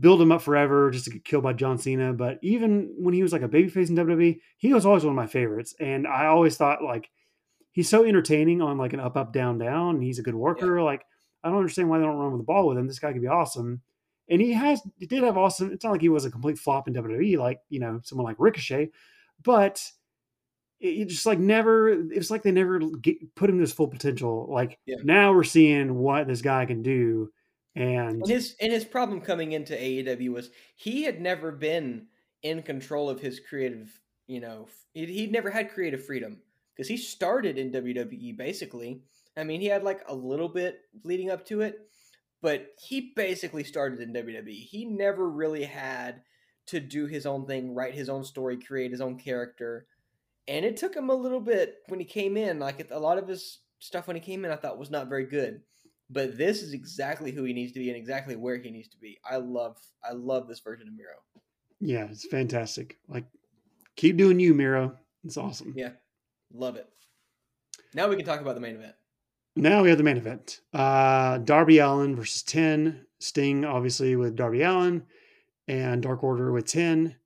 build him up forever just to get killed by John Cena. But even when he was like a babyface in WWE, he was always one of my favorites, and I always thought like he's so entertaining on like an up, up, down, down. he's a good worker. Yeah. Like I don't understand why they don't run with the ball with him. This guy could be awesome and he has he did have awesome. It's not like he was a complete flop in WWE, like you know someone like Ricochet, but it, just like never. It's like they never get, put him to his full potential. Like yeah. now we're seeing what this guy can do, and, and his and his problem coming into AEW was he had never been in control of his creative. You know, he, he'd never had creative freedom because he started in WWE basically. I mean, he had like a little bit leading up to it, but he basically started in WWE. He never really had to do his own thing, write his own story, create his own character. And it took him a little bit when he came in. Like a lot of his stuff when he came in, I thought was not very good. But this is exactly who he needs to be and exactly where he needs to be. I love, I love this version of Miro. Yeah, it's fantastic. Like, keep doing you, Miro. It's awesome. Yeah, love it. Now we can talk about the main event. Now we have the main event. Uh, Darby Allin versus 10. Sting, obviously, with Darby Allin and Dark Order with 10.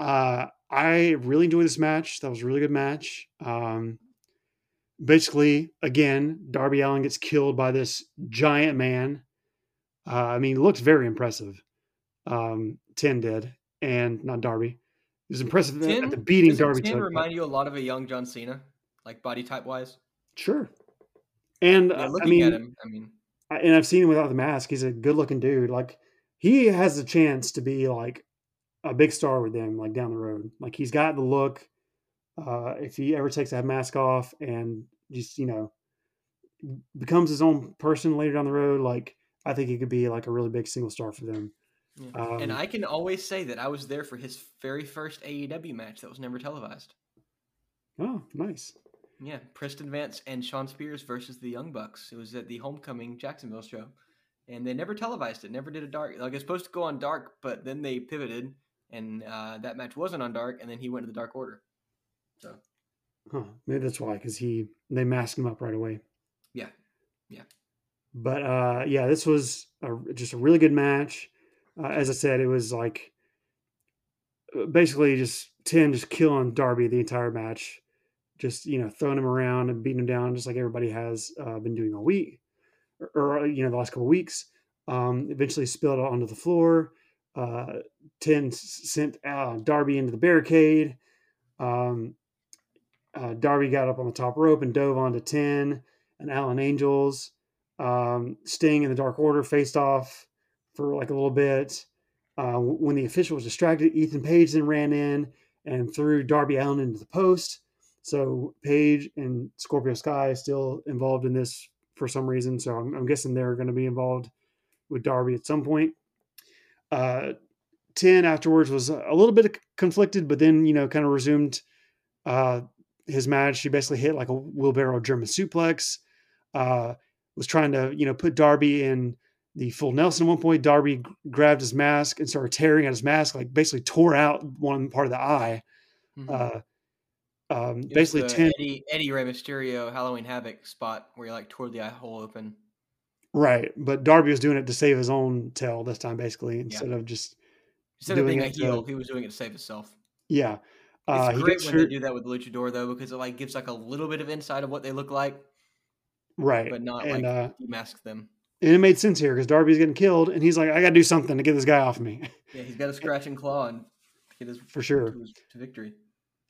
Uh, I really enjoyed this match. That was a really good match. Um, basically, again, Darby Allin gets killed by this giant man. Uh, I mean, looks very impressive. Um, 10 did, and not Darby. It was impressive 10, at the beating Darby. 10 remind you a lot of a young John Cena, like body type wise? Sure. And yeah, I mean, him, I mean, and I've seen him without the mask. He's a good looking dude. Like he has a chance to be like a big star with them, like down the road. Like he's got the look. Uh, if he ever takes that mask off and just you know becomes his own person later down the road, like I think he could be like a really big single star for them. Yeah. Um, and I can always say that I was there for his very first AEW match that was never televised. Oh, nice. Yeah, Preston Vance and Shawn Spears versus the Young Bucks. It was at the Homecoming Jacksonville show, and they never televised it. Never did a dark. Like it's supposed to go on dark, but then they pivoted, and uh, that match wasn't on dark, and then he went to the Dark Order. So, huh? Maybe that's why, because he they masked him up right away. Yeah, yeah. But uh, yeah, this was a, just a really good match. Uh, as I said, it was like uh, basically just ten just killing Darby the entire match just you know throwing him around and beating him down just like everybody has uh, been doing all week or, or, you know the last couple weeks. Um, eventually spilled onto the floor uh, 10 sent uh, darby into the barricade. Um, uh, darby got up on the top rope and dove onto 10 and Alan Angels um, sting in the dark order faced off for like a little bit. Uh, when the official was distracted ethan page then ran in and threw darby allin into the post so Page and Scorpio Sky still involved in this for some reason. So I'm, I'm guessing they're going to be involved with Darby at some point. Uh, 10 afterwards was a little bit conflicted, but then, you know, kind of resumed uh, his match. He basically hit like a wheelbarrow German suplex. Uh, was trying to, you know, put Darby in the full Nelson at one point. Darby grabbed his mask and started tearing at his mask, like basically tore out one part of the eye. Mm-hmm. Uh, um, basically ten Eddie, Eddie Rey Mysterio Halloween Havoc spot where you like tore the eye hole open. Right, but Darby was doing it to save his own tail this time, basically instead yeah. of just instead of being a heel, to, he was doing it to save himself. Yeah, uh, it's great when hurt. they do that with Luchador though, because it like gives like a little bit of insight of what they look like, right? But not and, like uh, mask them. And it made sense here because Darby's getting killed, and he's like, "I got to do something to get this guy off me." Yeah, he's got a *laughs* scratch and claw and get his for sure to, his, to victory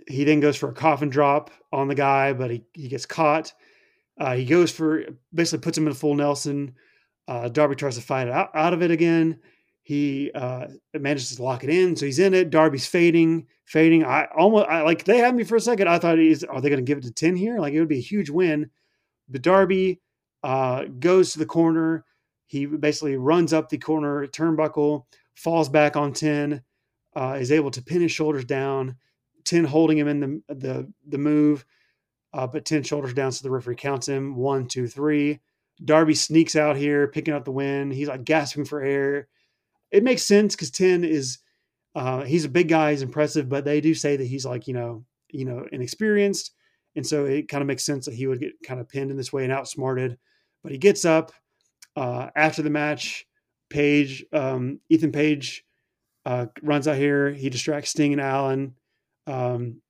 he then goes for a coffin drop on the guy, but he, he gets caught. Uh, he goes for basically puts him in a full Nelson. Uh, Darby tries to fight out, out of it again. He uh, manages to lock it in, so he's in it. Darby's fading, fading. I almost I, like they had me for a second. I thought he's are they going to give it to ten here? Like it would be a huge win. But Darby uh, goes to the corner. He basically runs up the corner turnbuckle, falls back on ten, uh, is able to pin his shoulders down. Ten holding him in the the the move, uh, but ten shoulders down, so the referee counts him one, two, three. Darby sneaks out here, picking up the win. He's like gasping for air it makes sense because Ten is uh, he's a big guy, he's impressive, but they do say that he's like you know you know inexperienced, and so it kind of makes sense that he would get kind of pinned in this way and outsmarted. But he gets up uh, after the match. Page, um, Ethan Page, uh, runs out here. He distracts Sting and Allin, um,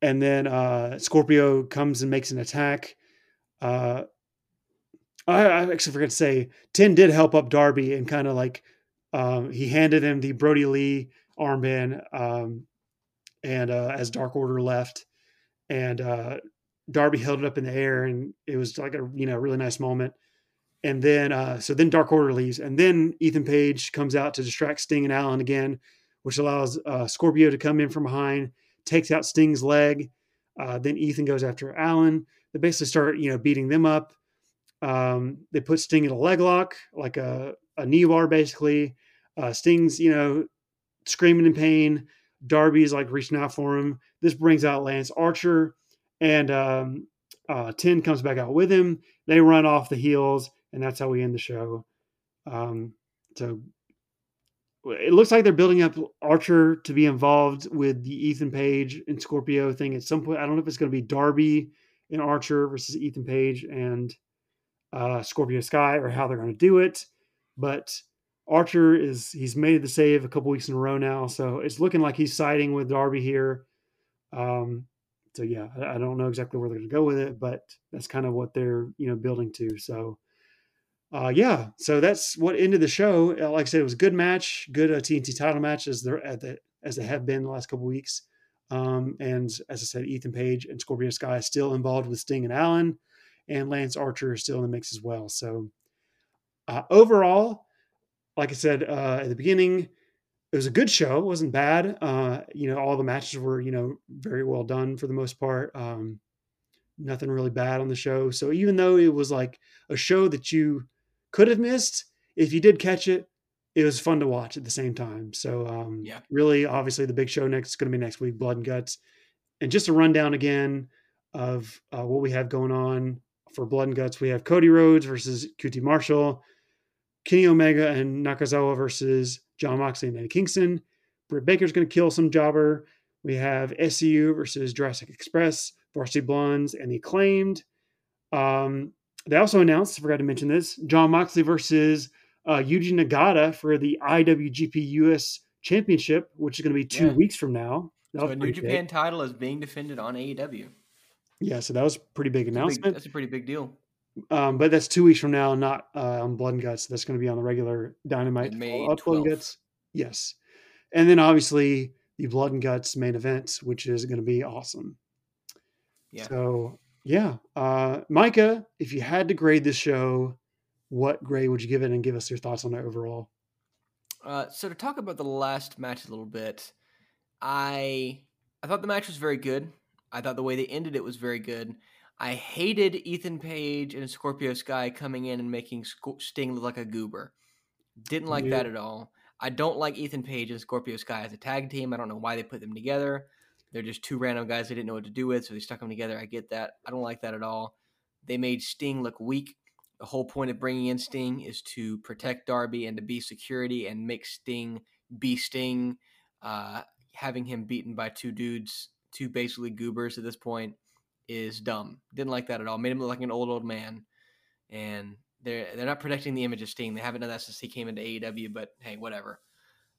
and then uh, Scorpio comes and makes an attack. Uh, I, I actually forgot to say, Ten did help up Darby and kind of like um, he handed him the Brodie Lee armband, um, and uh, as Dark Order left, and uh, Darby held it up in the air, and it was like a you know really nice moment. And then uh, so then Dark Order leaves, and then Ethan Page comes out to distract Sting and Allin again, which allows uh, Scorpio to come in from behind, takes out Sting's leg. Uh, then Ethan goes after Allin. They basically start you know beating them up. Um, they put Sting in a leg lock, like a, a knee bar, basically. Uh, Sting's, you know, screaming in pain. Darby's like reaching out for him. This brings out Lance Archer, and um, uh, Ten comes back out with him. They run off the heels, and that's how we end the show. Um, so it looks like they're building up Archer to be involved with the Ethan Page and Scorpio thing at some point. I don't know if it's going to be Darby and Archer versus Ethan Page and uh, Scorpio Sky or how they're going to do it, but Archer is he's made the save a couple weeks in a row now, so it's looking like he's siding with Darby here. Um, so yeah, I, I don't know exactly where they're going to go with it, but that's kind of what they're you know building to. So uh, yeah, so that's what ended the show. Uh, like I said, it was a good match, good uh, TNT title match as they're at the as they have been the last couple weeks. Um, and as I said, Ethan Page and Scorpio Sky still involved with Sting and Allin, and Lance Archer is still in the mix as well. So uh, overall, like I said uh, at the beginning, it was a good show. It wasn't bad. Uh, you know, all the matches were you know very well done for the most part. Um, nothing really bad on the show. So even though it was like a show that you could have missed, if you did catch it, it was fun to watch at the same time. So um, Yeah. really, obviously, the big show next is going to be next week, Blood and Guts, and just a rundown again of uh, what we have going on for Blood and Guts. We have Cody Rhodes versus QT Marshall. Kenny Omega and Nakazawa versus Jon Moxley and Eddie Kingston. Britt Baker's going to kill some jobber. We have SCU versus Jurassic Express, Varsity Blondes, and the Acclaimed. Um, they also announced, I forgot to mention this, Jon Moxley versus uh, Yuji Nagata for the IWGP US Championship, which is going to be two Yeah. weeks from now. That So a New big. Japan title is being defended on AEW. Yeah, so that was a pretty big That's a big- announcement. that's a pretty big deal. Um, but that's two weeks from now, not uh, on Blood and Guts. That's going to be on the regular Dynamite. May follow-up Blood and Guts. Yes. And then obviously the Blood and Guts main event, which is going to be awesome. Yeah. So, yeah. Uh, Micah, if you had to grade this show, what grade would you give it and give us your thoughts on it overall? Uh, so to talk about the last match a little bit, I I thought the match was very good. I thought the way they ended it was very good. I hated Ethan Page and Scorpio Sky coming in and making Sting look like a goober. Didn't like that at all. I don't like Ethan Page and Scorpio Sky as a tag team. I don't know why they put them together. They're just two random guys they didn't know what to do with, so they stuck them together. I get that. I don't like that at all. They made Sting look weak. The whole point of bringing in Sting is to protect Darby and to be security and make Sting be Sting. Uh, having him beaten by two dudes, two basically goobers at this point, is dumb. Didn't like that at all. Made him look like an old old man, and they're they're not protecting the image of Sting. They haven't done that since he came into AEW. But hey, whatever.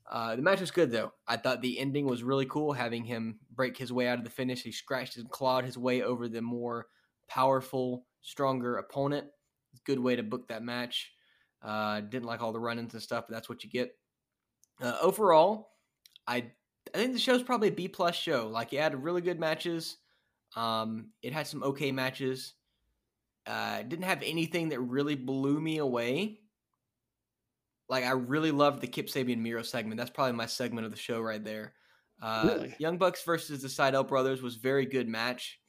Uh, the match was good though. I thought the ending was really cool, having him break his way out of the finish. He scratched and clawed his way over the more powerful, stronger opponent. Good way to book that match. Uh, didn't like all the run-ins and stuff, but that's what you get. Uh, overall, I I think the show's probably a B plus show. Like it had really good matches. Um, it had some okay matches. Uh, didn't have anything that really blew me away. Like I really loved the Kip Sabian Miro segment. That's probably my segment of the show right there. Uh, Really? Young Bucks versus the Sydal brothers was very good match.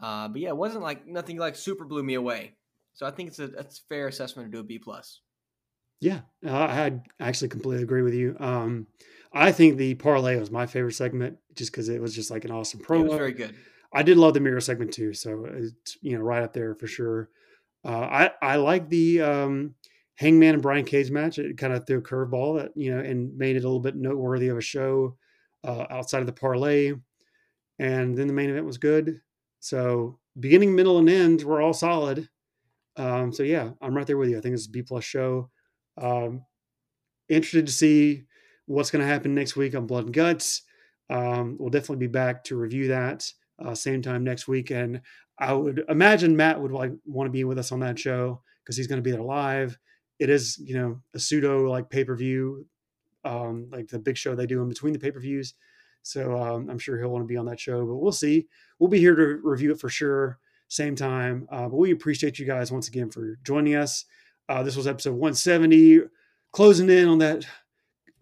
Uh, but yeah, it wasn't like nothing like super blew me away. So I think it's a that's fair assessment to do a B plus. Yeah, I I actually completely agree with you. Um, I think the parlay was my favorite segment just because it was just like an awesome It promo. was very good. I did love the Miro segment too, so it's you know right up there for sure. Uh, I I like the um, Hangman and Brian Cage match. It kind of threw a curveball that you know and made it a little bit noteworthy of a show uh, outside of the parlay. And then the main event was good. So beginning, middle, and end were all solid. Um, so yeah, I'm right there with you. I think it's a B plus show. Um, interested to see what's going to happen next week on Blood and Guts. Um, we'll definitely be back to review that uh, same time next week, and I would imagine Matt would like want to be with us on that show because he's going to be there live. It is you know a pseudo like pay per view, um, like the big show they do in between the pay per views. So um, I'm sure he'll want to be on that show, but we'll see. We'll be here to review it for sure, same time. Uh, but we appreciate you guys once again for joining us. Uh, this was episode 170, closing in on that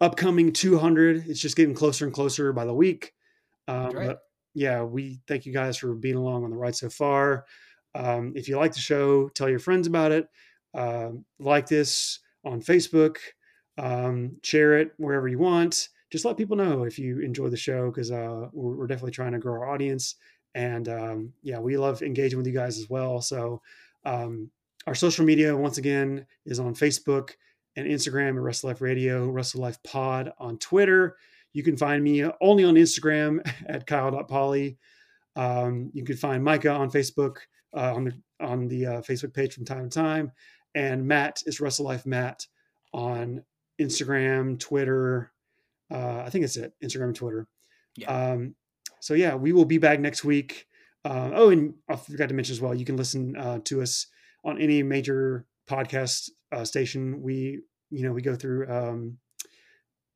upcoming 200. It's just getting closer and closer by the week. Um, right. Yeah, we thank you guys for being along on the ride so far. Um, if you like the show, tell your friends about it. Um, like this on Facebook, um, share it wherever you want. Just let people know if you enjoy the show because uh, we're, we're definitely trying to grow our audience. And um, yeah, we love engaging with you guys as well. So um, our social media, once again, is on Facebook and Instagram at Wrestle Life Radio, Wrestle Life Pod on Twitter. You can find me only on Instagram *laughs* at kyle.poly. Um, you can find Micah on Facebook uh, on the on the uh, Facebook page from time to time, and Matt is Wrestle Life Matt on Instagram, Twitter. Uh, I think it's it, Instagram and Twitter. Yeah. Um, so yeah, we will be back next week. Uh, oh, and I forgot to mention as well, you can listen uh, to us on any major podcast uh, station. We, you know, we go through. Um,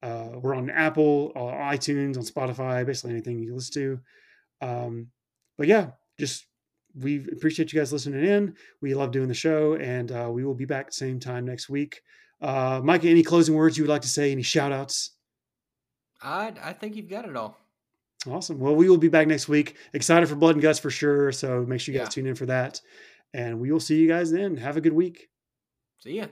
uh, we're on Apple, uh, iTunes, on Spotify, basically anything you listen to. Um, but yeah, just we appreciate you guys listening in. We love doing the show, and uh, we will be back same time next week. Uh, Micah, any closing words you would like to say? Any shout outs? I I think you've got it all. Awesome. Well, we will be back next week. Excited for Blood and Guts for sure. So make sure you guys Yeah. tune in for that. And we will see you guys then. Have a good week. See ya.